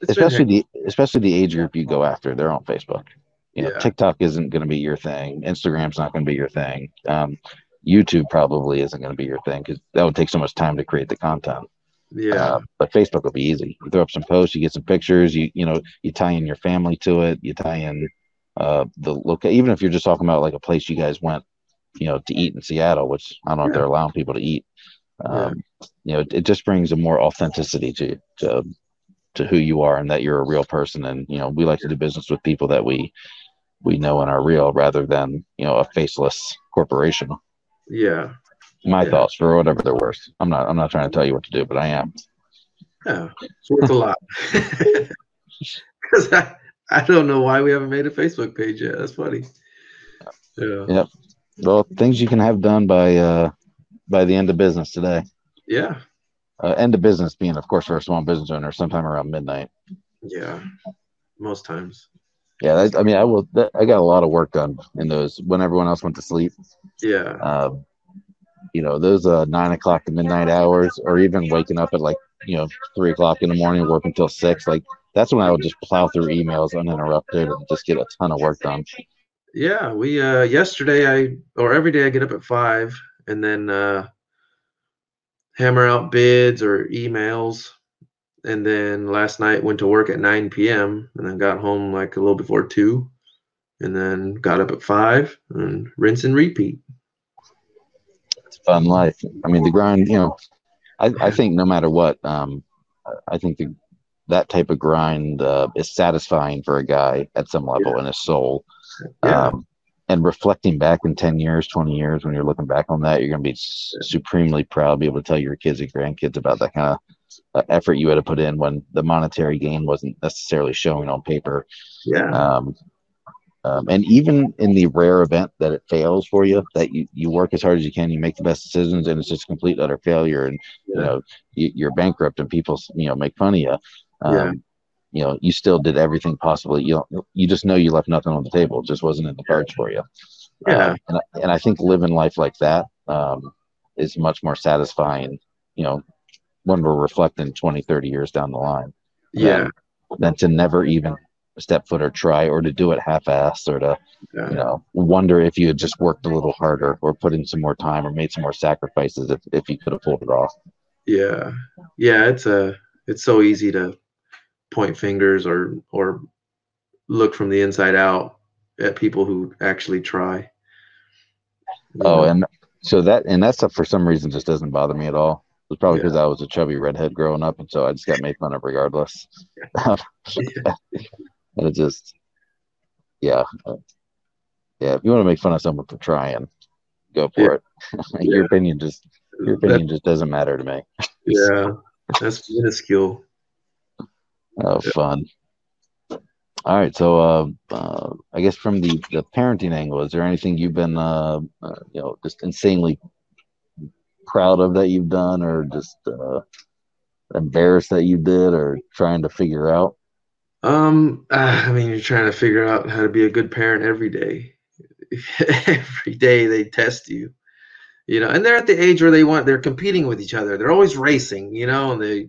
A: it's especially the especially the age group you go after. They're on Facebook. You know, yeah. TikTok isn't going to be your thing. Instagram's not going to be your thing. Um, YouTube probably isn't going to be your thing because that would take so much time to create the content.
B: Yeah. Uh,
A: but Facebook will be easy. You throw up some posts, you get some pictures, you you know, you tie in your family to it, you tie in uh the look even if you're just talking about like a place you guys went, you know, to eat in Seattle, which I don't know yeah. if they're allowing people to eat. Um, yeah. you know, it, it, just brings a more authenticity to to to who you are and that you're a real person and you know, we like to do business with people that we we know and are real rather than, you know, a faceless corporation.
B: Yeah
A: my yeah. thoughts for whatever they're worth. I'm not I'm not trying to tell you what to do, but I am.
B: Yeah, it's worth a lot. Because I, I don't know why we haven't made a Facebook page yet. That's funny.
A: Yeah. Yep. Well, things you can have done by uh by the end of business today.
B: Yeah.
A: Uh, end of business being, of course, for a small business owner, sometime around midnight.
B: Yeah. Most times.
A: Yeah, I, I mean, I will. I got a lot of work done in those when everyone else went to sleep.
B: Yeah.
A: Um, you know those uh, nine o'clock to midnight hours, or even waking up at like you know three o'clock in the morning, work until six. Like that's when I would just plow through emails uninterrupted and just get a ton of work done.
B: Yeah, we uh yesterday I or every day I get up at five and then uh hammer out bids or emails. And then last night went to work at 9 p.m. and then got home like a little before two and then got up at five and rinse and repeat
A: fun life. I mean, the grind, you know, I, I think no matter what, um, I think the, that type of grind uh, is satisfying for a guy at some level yeah. in his soul. Yeah. Um, and reflecting back in 10 years, 20 years, when you're looking back on that, you're going to be supremely proud, to be able to tell your kids and grandkids about that kind of uh, effort you had to put in when the monetary gain wasn't necessarily showing on paper.
B: Yeah.
A: Um, um, and even in the rare event that it fails for you, that you, you work as hard as you can, you make the best decisions, and it's just complete utter failure, and you know you, are bankrupt, and people you know make fun of you. Um, yeah. you know, you still did everything possible. You you just know you left nothing on the table. It just wasn't in the cards for you.
B: Yeah.
A: Um, and, I- and I think living life like that um, is much more satisfying, you know, when we're reflecting 20, 30 years down the line
B: Yeah.
A: than to never even step foot or try or to do it half-assed or to
B: Yeah.
A: you know wonder if you had just worked a little harder or put in some more time or made some more sacrifices if, if you could have pulled it off
B: Yeah, yeah, it's a it's so easy to point fingers or or look from the inside out at people who actually try.
A: Oh
B: know?
A: and so that and that stuff for some reason just doesn't bother me at all it's probably
B: Yeah.
A: because i was a chubby redhead growing up and so i just got made fun of regardless and it just yeah yeah if you want to make fun of someone for trying go for it your
B: Yeah.
A: opinion just your
B: That-
A: opinion just doesn't matter to me
B: yeah, that's minuscule.
A: Oh, fun. All right, so uh, uh, I guess from the, the parenting angle, is there anything you've been, uh, uh, you know, just insanely proud of that you've done, or just uh, embarrassed that you did, or trying to figure out?
B: Um, ah, I mean, you're trying to figure out how to be a good parent every day. every day they test you, you know, and they're at the age where they want they're competing with each other. They're always racing, you know, and they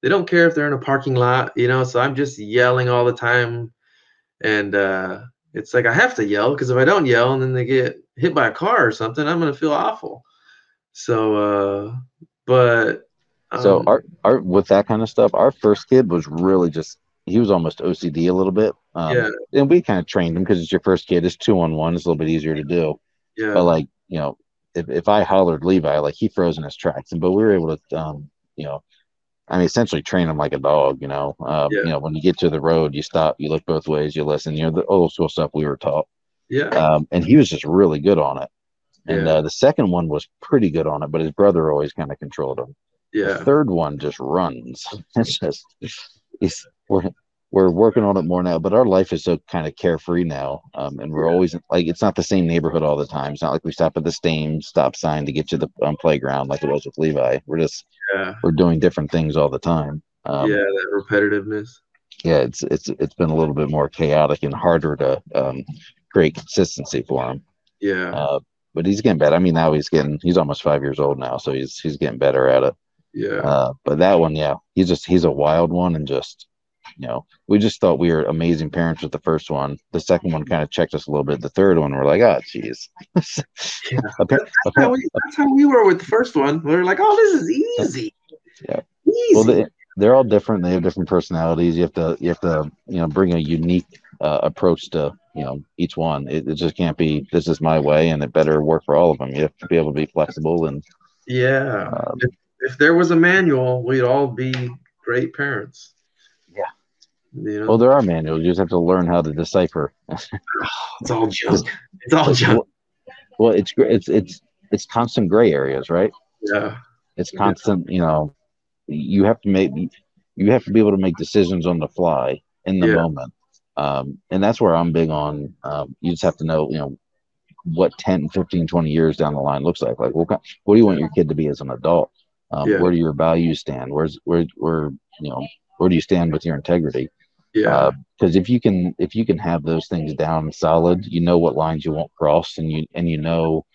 B: they don't care if they're in a parking lot, you know. So I'm just yelling all the time, and uh, it's like I have to yell because if I don't yell and then they get hit by a car or something, I'm gonna feel awful. So, uh, but
A: So
B: um,
A: our, our with that kind of stuff, our first kid was really just he was almost OCD a little bit. Um,
B: Yeah.
A: And we kind of trained him because it's your first kid. It's two on one. It's a little bit easier to do.
B: yeah,
A: But like, you know, if, if I hollered Levi, like he froze in his tracks. And but we were able to um, you know, I mean essentially train him like a dog, you know. Um,
B: Yeah.
A: you know, when you get to the road, you stop, you look both ways, you listen, you know, the old school stuff we were taught.
B: yeah,
A: Um, and he was just really good on it. And
B: Yeah.
A: uh, the second one was pretty good on it, but his brother always kind of controlled him. The
B: yeah,
A: third one just runs. It's just it's we're we're working on it more now, but our life is so kind of carefree now. Um, and we're always like it's not the same neighborhood all the time. It's not like we stop at the same stop sign to get to the um, playground like it was with Levi. We're just
B: yeah,
A: we're doing different things all the time. Um,
B: yeah. That repetitiveness.
A: yeah, it's it's it's been a little bit more chaotic and harder to um, create consistency for him.
B: Yeah,
A: Uh, but he's getting better. I mean, now he's getting he's almost five years old now, so he's he's getting better at it.
B: yeah,
A: Uh, but that one, yeah, he's just he's a wild one, and just you know, we just thought we were amazing parents with the first one. The second one kind of checked us a little bit. The third one, we're like, oh, jeez.
B: Yeah. That's how, we, that's how we were with the first one. We were like, "Oh, this is easy."
A: Yeah.
B: Easy.
A: well, they, they're all different. They have different personalities. You have to you have to you know bring a unique uh, approach to you know each one. It, it just can't be this is my way, and it better work for all of them. You have to be able to be flexible and
B: yeah.
A: um,
B: if, if there was a manual, we'd all be great parents. You know,
A: well, there are manuals. You just have to learn how to decipher.
B: it's all junk. It's all junk.
A: Well, it's it's it's it's constant gray areas, right?
B: Yeah.
A: It's constant. You know, you have to make you have to be able to make decisions on the fly in the
B: Yeah.
A: moment, um, and that's where I'm big on. Um, you just have to know, you know, what 10, 15, 20 years down the line looks like. Like, what kind, what do you want your kid to be as an adult? Um,
B: Yeah.
A: Where do your values stand? Where's where where you know where do you stand with your integrity?
B: Yeah.
A: because if you can if you can have those things down solid you know what lines you won't cross and you and you know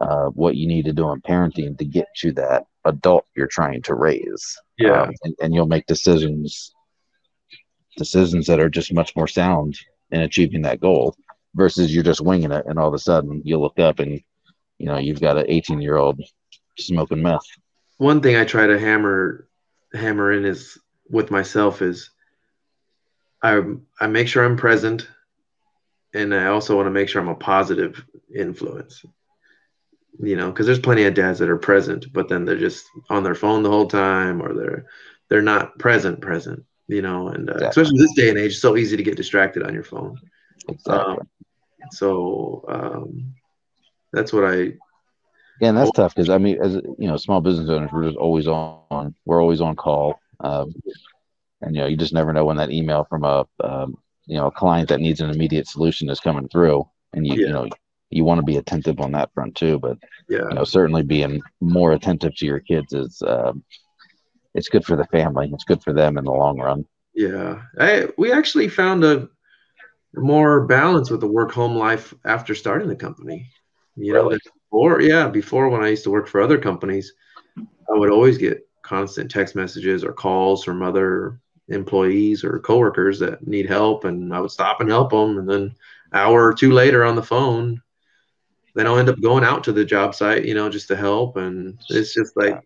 A: uh, what you need to do in parenting to get to that adult you're trying to raise
B: yeah.
A: Um, and, and you'll make decisions decisions that are just much more sound in achieving that goal versus you're just winging it and all of a sudden you look up and you know you've got an 18 year old smoking meth
B: One thing I try to hammer hammer in is with myself is I I make sure I'm present and I also want to make sure I'm a positive influence. You know, because there's plenty of dads that are present, but then they're just on their phone the whole time, or they're they're not present present. You know, and uh,
A: Exactly.
B: especially this day and age, it's so easy to get distracted on your phone.
A: exactly
B: Um, So um, that's what I
A: Yeah, and that's tough because I mean, as you know, small business owners, we're just always on. We're always on call, um, and you know, you just never know when that email from a um, you know a client that needs an immediate solution is coming through, and you
B: Yeah.
A: you know you want to be attentive on that front too. But
B: yeah
A: you know, certainly being more attentive to your kids is um, it's good for the family. It's good for them in the long run.
B: Yeah, I we actually found a more balance with the work home life after starting the company. You know, before yeah, before when I used to work for other companies, I would always get constant text messages or calls from other employees or coworkers that need help, and I would stop and help them, and then hour or two later on the phone, then I'll end up going out to the job site, you know, just to help, and it's just like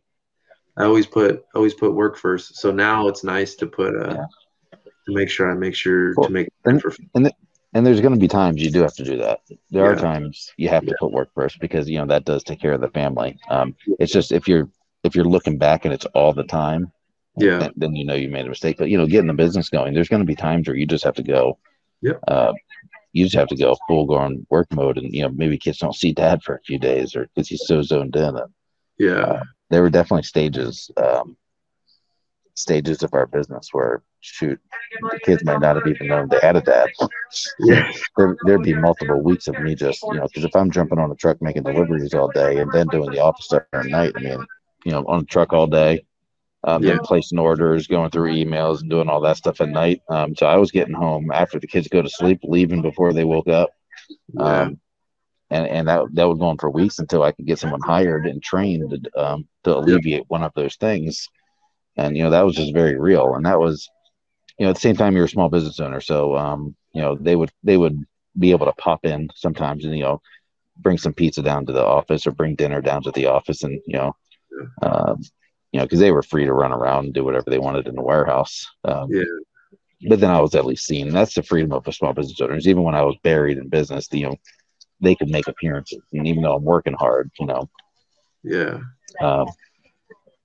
B: I always put always put work first. So now it's nice to put uh
A: Yeah.
B: to make sure I make sure
A: Well,
B: to make
A: and-
B: for
A: And there's going to be times you do have to do that. There are times you have to put work first because you know that does take care of the family. Um, it's just if you're if you're looking back and it's all the time,
B: Yeah.
A: then, then you know you made a mistake. But you know, getting the business going, there's going to be times where you just have to go.
B: Yep.
A: Uh, you just have to go full grown work mode, and you know maybe kids don't see dad for a few days, or because he's so zoned in. And
B: yeah.
A: there were definitely stages, um, stages of our business where shoot, the kids might not have even known they had a dad.
B: Yeah.
A: there, there'd be multiple weeks of me just, you know, because if I'm jumping on a truck making deliveries all day and then doing the office stuff at night, I mean, you know, on a truck all day, um, then
B: Yeah.
A: placing orders, going through emails, and doing all that stuff at night. Um, so I was getting home after the kids go to sleep, leaving before they woke up.
B: Yeah.
A: Um, and and that that would go on for weeks until I could get someone hired and trained um, to alleviate one of those things. And you know that was just very real, and that was, you know, at the same time you're a small business owner, so um, you know they would they would be able to pop in sometimes and you know bring some pizza down to the office or bring dinner down to the office, and you know, um, you know because they were free to run around and do whatever they wanted in the warehouse. Um,
B: Yeah.
A: But then I was at least seen. That's the freedom of a small business owners. Even when I was buried in business, you know, they could make appearances, and even though I'm working hard, you know.
B: yeah.
A: Um,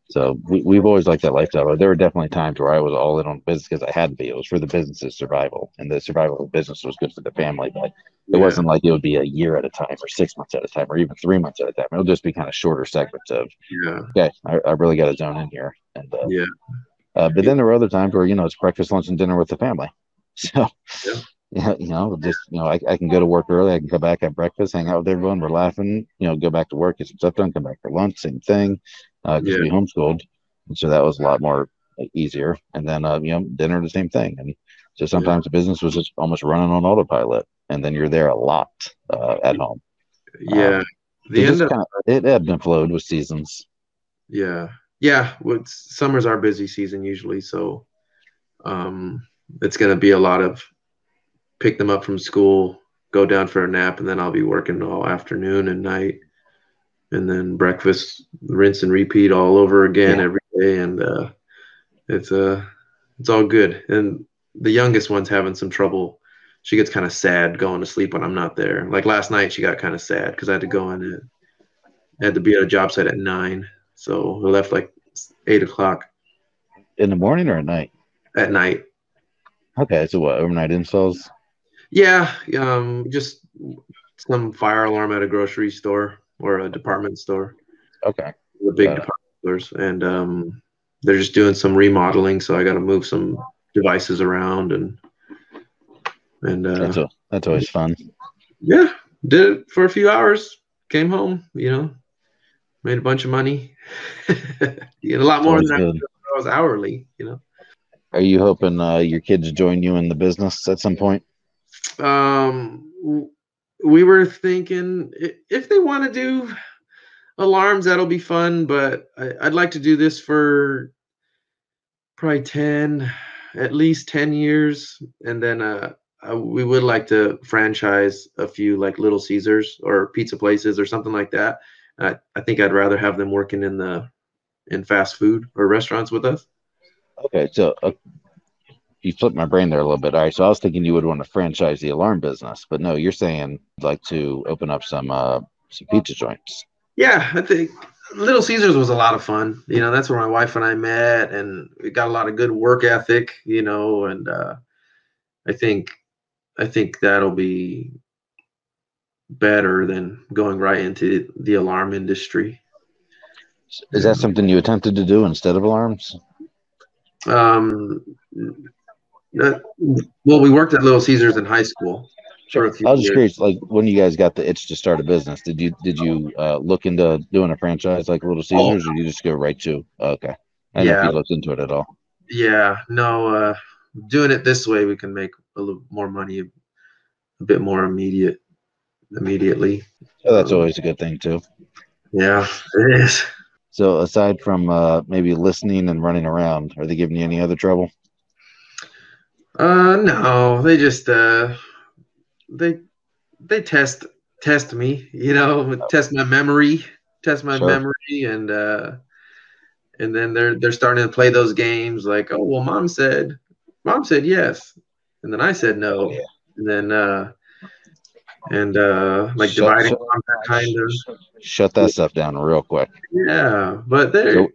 A: so we, we've always liked that lifestyle. But there were definitely times where I was all in on business because I had to be. It was for the business's survival, and the survival of the business was good for the family. But it
B: Yeah.
A: wasn't like it would be a year at a time, or six months at a time, or even three months at a time. It'll just be kind of shorter segments of,
B: Yeah.
A: okay, I, I really got to zone in here. And uh,
B: Yeah.
A: uh, but then there were other times where you know it's breakfast, lunch, and dinner with the family. So.
B: Yeah.
A: Yeah, you know, just you know, I, I can go to work early. I can come back, have breakfast, hang out with everyone. We're laughing. You know, go back to work, get some stuff done, come back for lunch, same thing. Uh, because
B: Yeah.
A: we homeschooled, and so that was a lot more like, easier. And then, uh, you know, dinner the same thing. And so sometimes the business was just almost running on autopilot, and then you're there a lot uh, at home.
B: Yeah. the
A: It,
B: end of
A: kinda, it ebbed and flowed with seasons.
B: yeah. Yeah. Well, summer's our busy season usually, so um it's gonna be a lot of pick them up from school, go down for a nap, and then I'll be working all afternoon and night. And then breakfast, rinse and repeat all over again
A: Yeah.
B: every day. And uh it's uh it's all good. And the youngest one's having some trouble. She gets kind of sad going to sleep when I'm not there. Like last night, she got kind of sad because I had to go in and I had to be at a job site at nine. So we left like eight o'clock
A: In the morning or at night?
B: at night.
A: Okay, so what overnight installs?
B: Yeah, um, just some fire alarm at a grocery store or a department store,
A: Okay,
B: the big
A: Uh,
B: department stores, and um, they're just doing some remodeling. So I got to move some devices around and and uh,
A: that's a, that's always fun.
B: yeah, did it for a few hours. Came home, you know, made a bunch of money, you know, a lot more than I,
A: good.
B: I was hourly, you know.
A: Are you hoping uh, your kids join you in the business at some point?
B: um we were thinking if they want to do alarms that'll be fun but I, i'd like to do this for probably 10 at least 10 years and then uh uh, we would like to franchise a few like little caesars or pizza places or something like that. Uh, i think i'd rather have them working in the in fast food or restaurants with us.
A: Okay, so uh, you flipped my brain there a little bit. All right, so I was thinking you would want to franchise the alarm business, but no, you're saying you'd like to open up some uh, some pizza joints.
B: Yeah, I think Little Caesars was a lot of fun. You know, that's where my wife and I met, and we got a lot of good work ethic. You know, and uh, I think I think that'll be better than going right into the alarm industry.
A: Is that something you attempted to do instead of alarms?
B: Um, well, we worked at Little Caesars in high school. few
A: I was just curious, like when you guys got the itch to start a business, did you did you uh, look into doing a franchise like Little
B: Oh.
A: Caesars, or you just go right to? Okay, I don't know if
B: Yeah.
A: you looked into it at all.
B: Yeah, no, uh, doing it this way, we can make a little more money, a bit more immediate, immediately.
A: So that's always a good thing too.
B: Yeah, it is.
A: So aside from uh, maybe listening and running around, are they giving you any other trouble?
B: Uh, no, they just uh, they they test test me, you know, test my memory, test my
A: Sure.
B: memory, and uh, and then they're they're starting to play those games like, oh well, mom said, mom said yes, and then I said no,
A: Yeah.
B: and then uh, and uh, like
A: Shut-
B: dividing
A: shut-
B: on that kind of
A: Shut that stuff down real quick.
B: yeah, but they're
A: So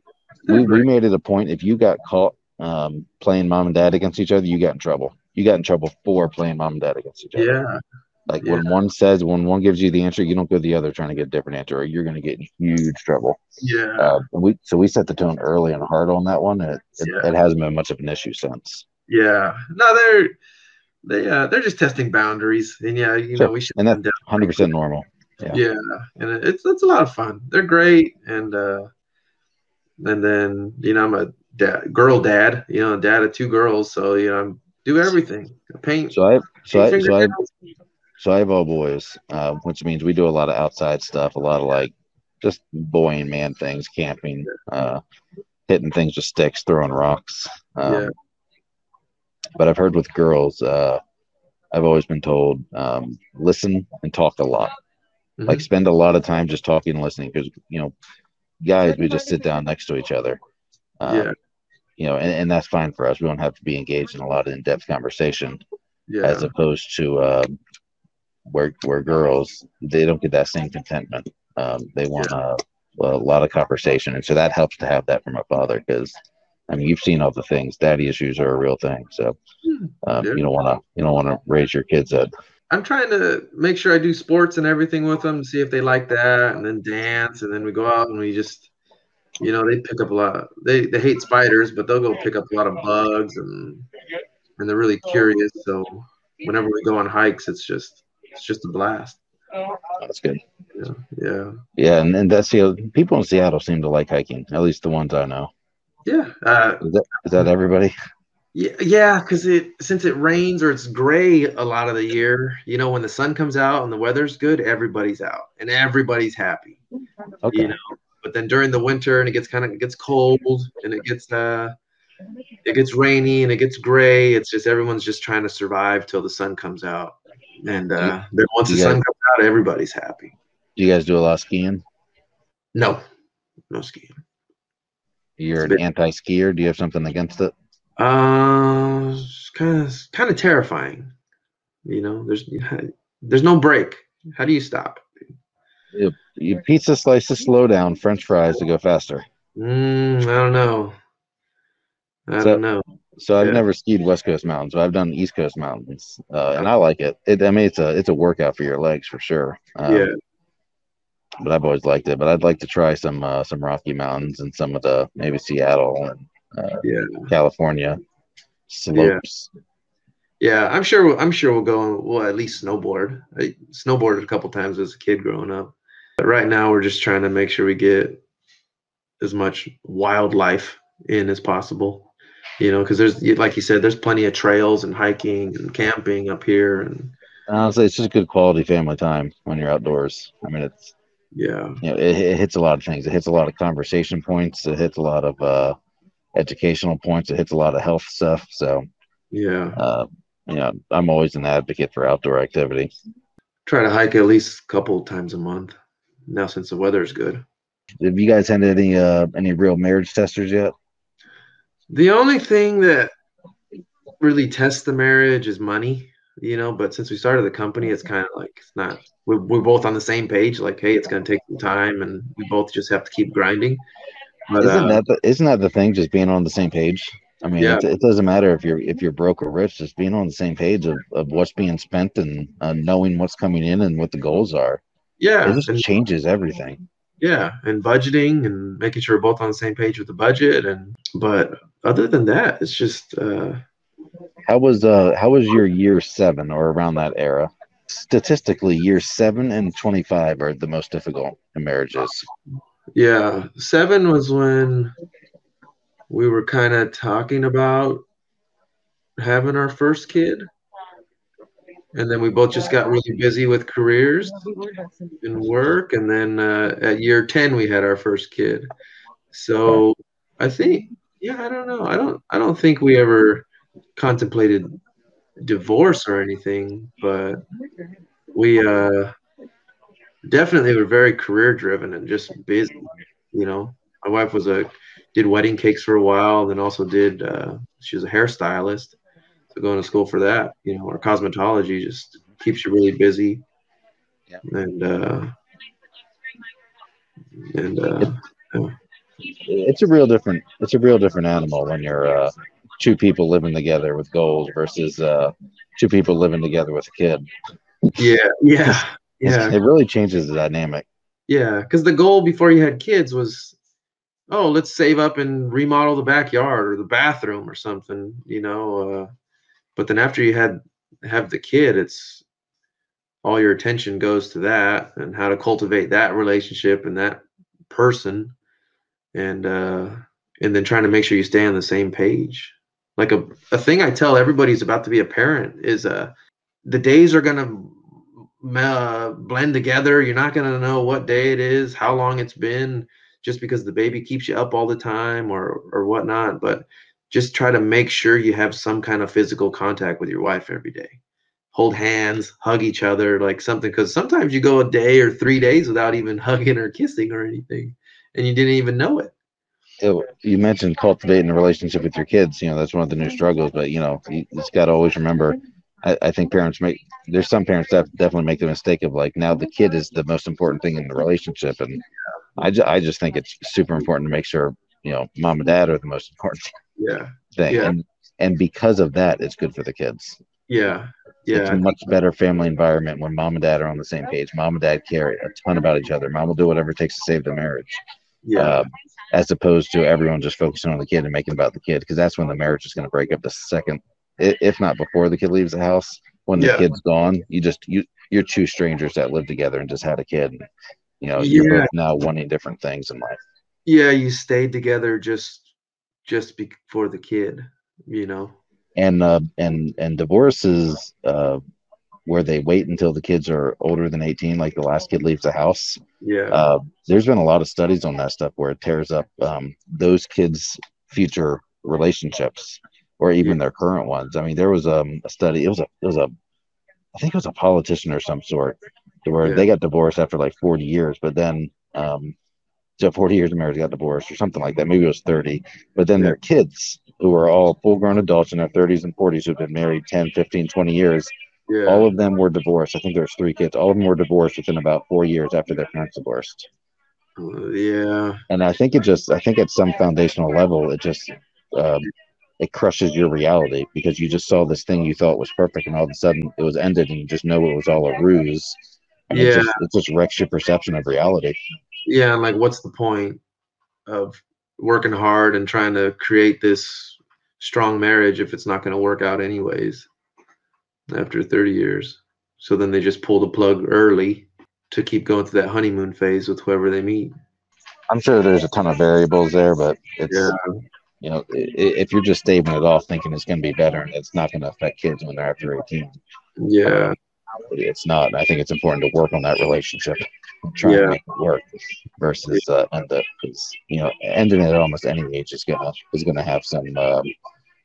A: we, we made it a point if you got caught um, playing mom and dad against each other, you got in trouble. You got in trouble for playing mom and dad against each other.
B: yeah,
A: Like when one says, when one gives you the answer, you don't go the other trying to get a different answer, or you're going to get in huge trouble.
B: yeah,
A: Uh, we so we set the tone early and hard on that one. And it, it,
B: Yeah.
A: it hasn't been much of an issue since.
B: yeah. No, they're they uh they're just testing boundaries, and yeah, you
A: Sure.
B: know we should
A: And that's 100% normal. Yeah.
B: yeah and it's it's a lot of fun they're great and uh and then you know i'm a dad girl dad you know dad of two girls so you know i do everything I paint
A: So I so I so I so I have all boys, uh, which means we do a lot of outside stuff, a lot of like just boy and man things, camping, uh, hitting things with sticks, throwing rocks. Um,
B: Yeah.
A: But I've heard with girls, uh, I've always been told um, listen and talk a lot.
B: Mhm.
A: Like spend a lot of time just talking and listening because you know, guys, we just sit down next to each other. Um,
B: Yeah.
A: You know, and, and that's fine for us. We don't have to be engaged in a lot of in-depth conversation
B: yeah
A: as opposed to um, where where girls they don't get that same contentment. Um, they want a, a lot of conversation, and so that helps to have that from a father because I mean you've seen all the things. Daddy issues are a real thing, so um, you don't want to you don't want to raise your kids at
B: i'm trying to make sure i do sports and everything with them see if they like that and then dance and then we go out and we just you know they pick up a lot they they hate spiders but they'll go pick up a lot of bugs and and they're really curious so whenever we go on hikes it's just it's just a blast
A: that's good.
B: yeah
A: Yeah, yeah. and, and that's the people in Seattle seem to like hiking. At least the ones I know.
B: yeah uh,
A: Is that is that everybody?
B: yeah yeah because it since it rains or it's gray a lot of the year you know when the sun comes out and the weather's good everybody's out and everybody's happy
A: Okay.
B: you know but then during the winter and it gets kind of it gets cold and it gets uh it gets rainy and it gets gray it's just everyone's just trying to survive till the sun comes out. And uh then once the
A: You
B: sun comes out everybody's happy.
A: Do you guys do a lot of skiing?
B: no. No skiing.
A: You're an anti-skier. Do you have something against it?
B: uh kind of kind of terrifying. You know there's there's no brake. How do you stop
A: You pizza slices slow down, French fries to go faster.
B: mm, i don't know i
A: So-
B: don't know
A: So I've
B: Yeah.
A: never skied West Coast mountains, but I've done East Coast mountains, uh, and I like it. it. I mean, it's a it's a workout for your legs for sure. Um,
B: yeah
A: But I've always liked it. But I'd like to try some uh, some Rocky Mountains and some of the maybe Seattle and uh,
B: yeah
A: California slopes.
B: Yeah, I'm sure. I'm sure we'll go. We'll at least snowboard. I snowboarded a couple times as a kid growing up. But right now, we're just trying to make sure we get as much wildlife in as possible. You know, because there's, like you said, there's plenty of trails and hiking and camping up here, and
A: Honestly, it's just good quality family time when you're outdoors. I mean, it's
B: yeah,
A: you know it, it hits a lot of things. It hits a lot of conversation points. It hits a lot of uh, educational points. It hits a lot of health stuff. So
B: yeah.
A: uh, you know, I'm always an advocate for outdoor activity.
B: Try to hike at least a couple times a month. Now, since the weather is good.
A: Have you guys had any uh any real marriage testers yet?
B: The only thing that really tests the marriage is money, you know. But since we started the company, it's kind of like it's not. We're, we're both on the same page. Like, hey, it's going to take some time, and we both just have to keep grinding. But
A: Isn't
B: uh,
A: that the, isn't that the thing? Just being on the same page. I mean,
B: Yeah.
A: it, it doesn't matter if you're if you're broke or rich. Just being on the same page of, of what's being spent and uh, knowing what's coming in and what the goals are.
B: Yeah,
A: It just
B: and,
A: changes everything.
B: yeah, and budgeting and making sure we're both on the same page with the budget. And but other than that, it's just uh,
A: How was uh how was your year seven or around that era? Statistically, year seven and twenty five are the most difficult in marriages.
B: Yeah, seven was when we were kind of talking about having our first kid. And then we both just got really busy with careers and work. And then uh, at year 10, we had our first kid. So I think, yeah, I don't know. I don't, I don't think we ever contemplated divorce or anything, but we uh, definitely were very career driven and just busy. You know, my wife was a did wedding cakes for a while, then also did uh, she was a hairstylist, so going to school for that. You know, or cosmetology just keeps you really busy.
A: Yeah.
B: And uh, and uh, yeah.
A: It's a real different. It's a real different animal when you're uh, two people living together with goals versus uh, two people living together with a kid.
B: yeah, yeah, yeah.
A: It really changes the dynamic.
B: Yeah, because the goal before you had kids was, oh, let's save up and remodel the backyard or the bathroom or something, you know. Uh, but then after you had have the kid, it's all your attention goes to that and how to cultivate that relationship and that person, and uh, and then trying to make sure you stay on the same page. Like a a thing I tell everybody who's about to be a parent is uh the days are gonna uh, blend together. You're not to know what day it is, how long it's been, just because the baby keeps you up all the time or or whatnot. But just try to make sure you have some kind of physical contact with your wife every day. Hold hands, hug each other, like something. Because sometimes you go a day or three days without even hugging or kissing or anything, and you didn't even know it.
A: it you mentioned cultivating a relationship with your kids. You know, that's one of the new struggles. But you know, you just got to always remember. I, think parents make there's some parents that definitely make the mistake of like now the kid is the most important thing in the relationship, and I, ju- I just think it's super important to make sure you know mom and dad are the most important
B: Yeah,
A: thing,
B: Yeah.
A: and and because of that, it's good for the kids.
B: yeah, yeah It's
A: a much better family environment when mom and dad are on the same page. Mom and dad care a ton about each other. Mom will do whatever it takes to save the marriage.
B: yeah,
A: uh, as opposed to everyone just focusing on the kid and making about the kid because that's when the marriage is going to break up the second if not before the kid leaves the house when the
B: Yeah.
A: kid's gone you just you you're two strangers that live together and just had a kid and, you know you're
B: Yeah.
A: both now wanting different things in life
B: yeah. You stayed together just just be- for the kid, you know.
A: and uh and and divorces uh where they wait until the kids are older than 18 like the last kid leaves the house
B: Yeah,
A: uh, there's been a lot of studies on that stuff where it tears up um, those kids' future relationships or even their current ones. I mean, there was um, a study. It was a it was a I think it was a politician or some sort where
B: Yeah.
A: they got divorced after like 40 years, but then um, so 40 years of marriage got divorced or something like that. Maybe it was 30, but then their kids who are all full grown adults in their 30s and 40s who've been married 10, 15, 20 years,
B: yeah,
A: all of them were divorced. I think there was three kids. All of them were divorced within about four years after their parents divorced.
B: Uh, yeah,
A: and I think it just I think at some foundational level it just um, it crushes your reality because you just saw this thing you thought was perfect and all of a sudden it was ended and you just know it was all a ruse. And it
B: Yeah.
A: just it just wrecks your perception of reality.
B: Yeah. And like, what's the point of working hard and trying to create this strong marriage if it's not going to work out anyways after 30 years? So then they just pull the plug early to keep going through that honeymoon phase with whoever they meet.
A: I'm sure there's a ton of variables there, but it's
B: Yeah,
A: you know if you're just staving it off thinking it's going to be better and it's not going to affect kids when they're after 18,
B: yeah,
A: it's not. I think it's important to work on that relationship, try
B: Yeah.
A: and make it work versus uh, end up because you know ending it at almost any age is gonna is gonna have some um,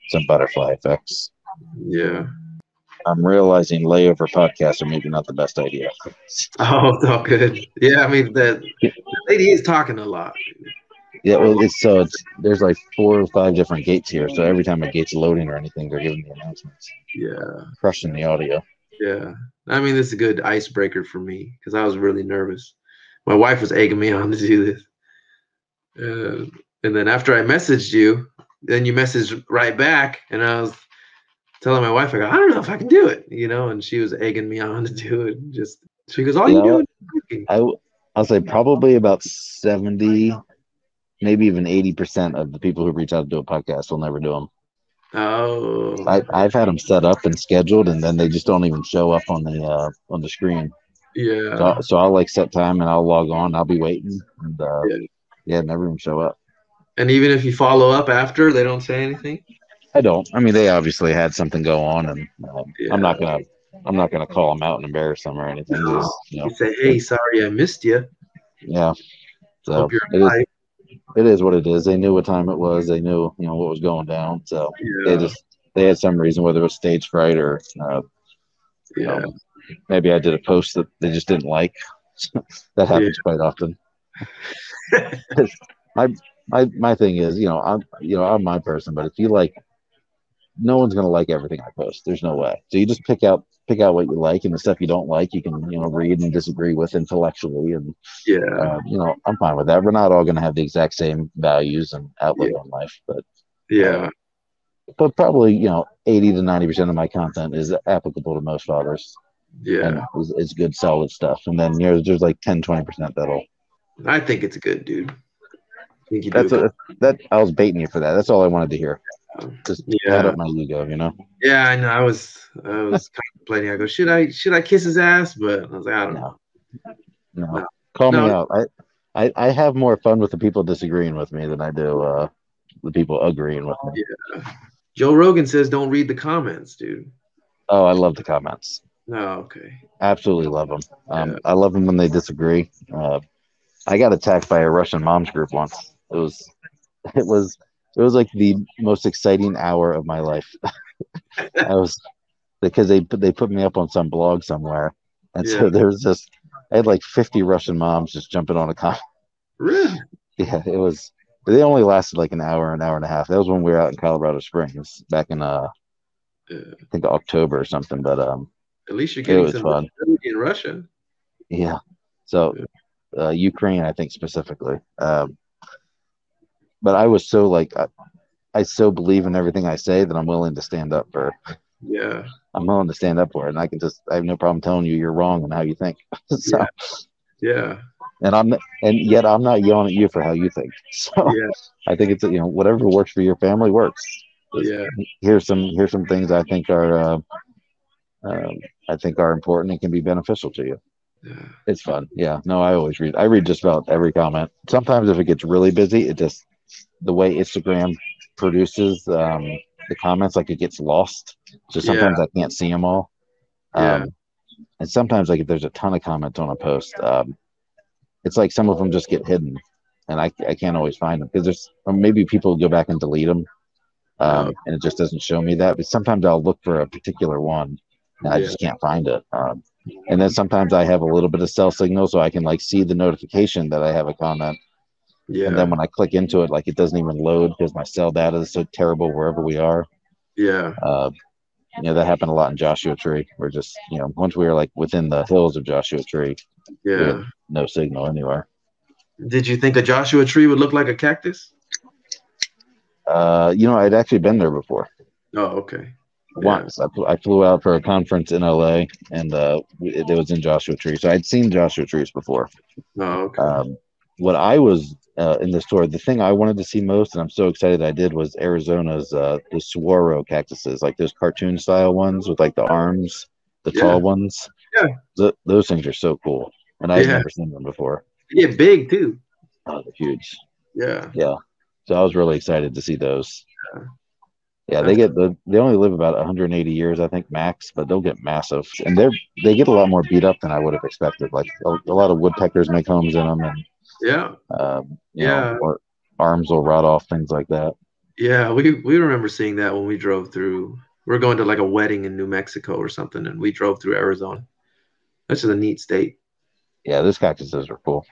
A: some butterfly effects.
B: yeah.
A: I'm realizing layover podcasts are maybe not the best idea.
B: Oh, it's all good. Yeah, I mean that the lady is talking a lot.
A: Yeah, well, it's so it's there's like four or five different gates here, so every time a gate's loading or anything, they're giving the announcements,
B: Yeah,
A: crushing the audio.
B: yeah. I mean, this is a good icebreaker for me because I was really nervous. My wife was egging me on to do this, uh, and then after I messaged you, then you messaged right back, and I was telling my wife, I go, I don't know if I can do it, you know, and she was egging me on to do it. Just she goes, all you
A: You
B: do is talking."
A: I I'll say probably about seventy, maybe even eighty percent of the people who reach out to do a podcast will never do them.
B: Oh,
A: I, I've had them set up and scheduled, and then they just don't even show up on the uh, on the screen.
B: yeah.
A: So, so I'll like set time and I'll log on. I'll be waiting, and uh,
B: Yeah.
A: yeah, never even show up.
B: And even if you follow up after, they don't say anything.
A: I don't. I mean, they obviously had something go on, and um,
B: Yeah.
A: I'm not gonna. I'm not gonna call them out and embarrass them or anything.
B: No.
A: Just, you know,
B: You say, "Hey, sorry, I missed you.
A: yeah. So
B: Hope you're
A: it is.
B: alive."
A: It is what it is. They knew what time it was. They knew, you know, what was going down. So
B: Yeah,
A: they just they had some reason, whether it was stage fright or uh, you
B: yeah,
A: know, maybe I did a post that they just didn't like. that happens quite often. my my my thing is, you know, I'm you know I'm my person, but if you like, no one's gonna like everything I post. There's no way. So you just pick out pick out what you like, and the stuff you don't like, you can you know read and disagree with intellectually, and
B: yeah,
A: uh, you know I'm fine with that. We're not all gonna have the exact same values and outlook on life, but
B: yeah,
A: but probably you know 80 to 90 percent of my content is applicable to most fathers
B: yeah.
A: and it's, it's good solid stuff and then there's there's like 10 20 percent that'll
B: I think it's good, dude. You
A: that's
B: a,
A: that i was baiting you for that that's all i wanted to hear just
B: Yeah.
A: pat up my ego you know
B: Yeah, I know. I was I was contemplating. I go, should I should I kiss his ass? But I was like, I don't know.
A: no no
B: No.
A: call me out I, I i have more fun with the people disagreeing with me than i do uh the people agreeing with me
B: Joe Rogan says don't read the comments, dude.
A: oh i love the comments
B: No, okay.
A: absolutely love them um
B: Yeah.
A: i love them when they disagree uh i got attacked by a russian moms group once it was it was it was like the most exciting hour of my life i was because they put they put me up on some blog somewhere and so
B: Yeah.
A: there was just i had like 50 russian moms just jumping on a comment
B: Really?
A: yeah it was they only lasted like an hour an hour and a half that was when we were out in colorado springs back in uh
B: Yeah.
A: i think october or something but um
B: At least you're getting some
A: fun.
B: in Russia.
A: Yeah. So, uh, Ukraine, I think specifically. Um, but I was so like, I, I so believe in everything I say that I'm willing to stand up for.
B: Yeah.
A: I'm willing to stand up for it, and I can just. I have no problem telling you you're wrong and how you think. so,
B: Yeah. Yeah.
A: and I'm, and yet I'm not yelling at you for how you think. So,
B: Yeah.
A: I think it's you know whatever works for your family works.
B: Yeah.
A: Here's some here's some things I think are, uh, um, I think are important and can be beneficial to you.
B: Yeah.
A: It's fun. Yeah. No, I always read. I read just about every comment. Sometimes if it gets really busy, it just the way Instagram produces um, the comments, like it gets lost. So sometimes I can't see them all. Um,
B: Yeah.
A: And sometimes like if there's a ton of comments on a post, um, it's like some of them just get hidden, and I I can't always find them because there's or maybe people go back and delete them. Um, and it just doesn't show me that. But sometimes I'll look for a particular one, and I
B: Yeah.
A: just can't find it. Um, and then sometimes I have a little bit of cell signal, so I can like see the notification that I have a comment.
B: Yeah.
A: And then when I click into it, like it doesn't even load because my cell data is so terrible wherever we are.
B: yeah.
A: Uh, you know that happened a lot in Joshua Tree. We're just you know once we were like within the hills of Joshua Tree,
B: Yeah.
A: no signal anywhere.
B: Did you think a Joshua tree would look like a cactus?
A: Uh, you know I'd actually been there before
B: Oh, okay. Yeah.
A: once. I, flew- I flew out for a conference in LA, and uh, it, it was in Joshua Tree, so I'd seen Joshua trees before.
B: Oh, okay.
A: um, what I was uh, in the store, the thing I wanted to see most, and I'm so excited I did, was Arizona's uh, the saguaro cactuses, like those cartoon style ones with like the arms, the
B: Yeah.
A: tall ones.
B: Yeah.
A: Th- those things are so cool, and I've
B: Yeah.
A: never seen them before.
B: Yeah, big too.
A: Oh, they're huge.
B: Yeah.
A: Yeah. So I was really excited to see those.
B: Yeah.
A: Yeah, they get the they only live about 180 years, I think, max, but they'll get massive, and they're they get a lot more beat up than I would have expected. Like a, a lot of woodpeckers make homes in them, and
B: Yeah.
A: um,
B: Yeah.
A: know, or arms will rot off, things like that.
B: Yeah. We we remember seeing that when we drove through. We are going to like a wedding in New Mexico or something, and we drove through Arizona. That's just a neat state.
A: Yeah, those cactuses are cool.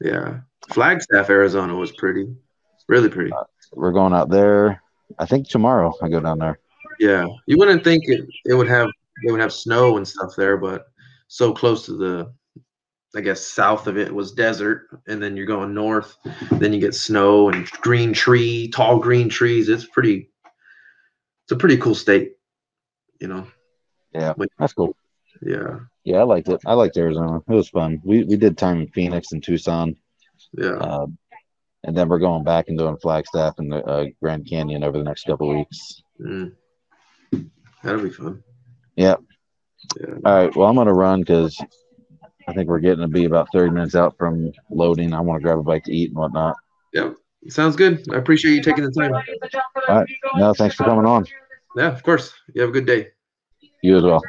B: Yeah. Flagstaff, Arizona was pretty, really pretty.
A: We're going out there. I think tomorrow I go down there.
B: Yeah. You wouldn't think it, it would have they would have snow and stuff there, but so close to the I guess south of it was desert, and then you're going north, then you get snow and green tree, tall green trees. It's pretty it's a pretty cool state, you know.
A: Yeah, that's cool.
B: Yeah.
A: Yeah, I liked it. I liked Arizona. It was fun. We we did time in Phoenix and Tucson,
B: Yeah.
A: uh, and then we're going back and doing Flagstaff and the uh, Grand Canyon over the next couple weeks.
B: Mm. That'll be fun.
A: Yeah.
B: Yeah.
A: All right. Well, I'm gonna run because I think we're getting to be about 30 minutes out from loading. I want to grab a bite to eat and whatnot.
B: Yeah. Sounds good. I appreciate you taking the time.
A: All right. No, thanks for coming on.
B: Yeah, of course. You have a good day.
A: You as well.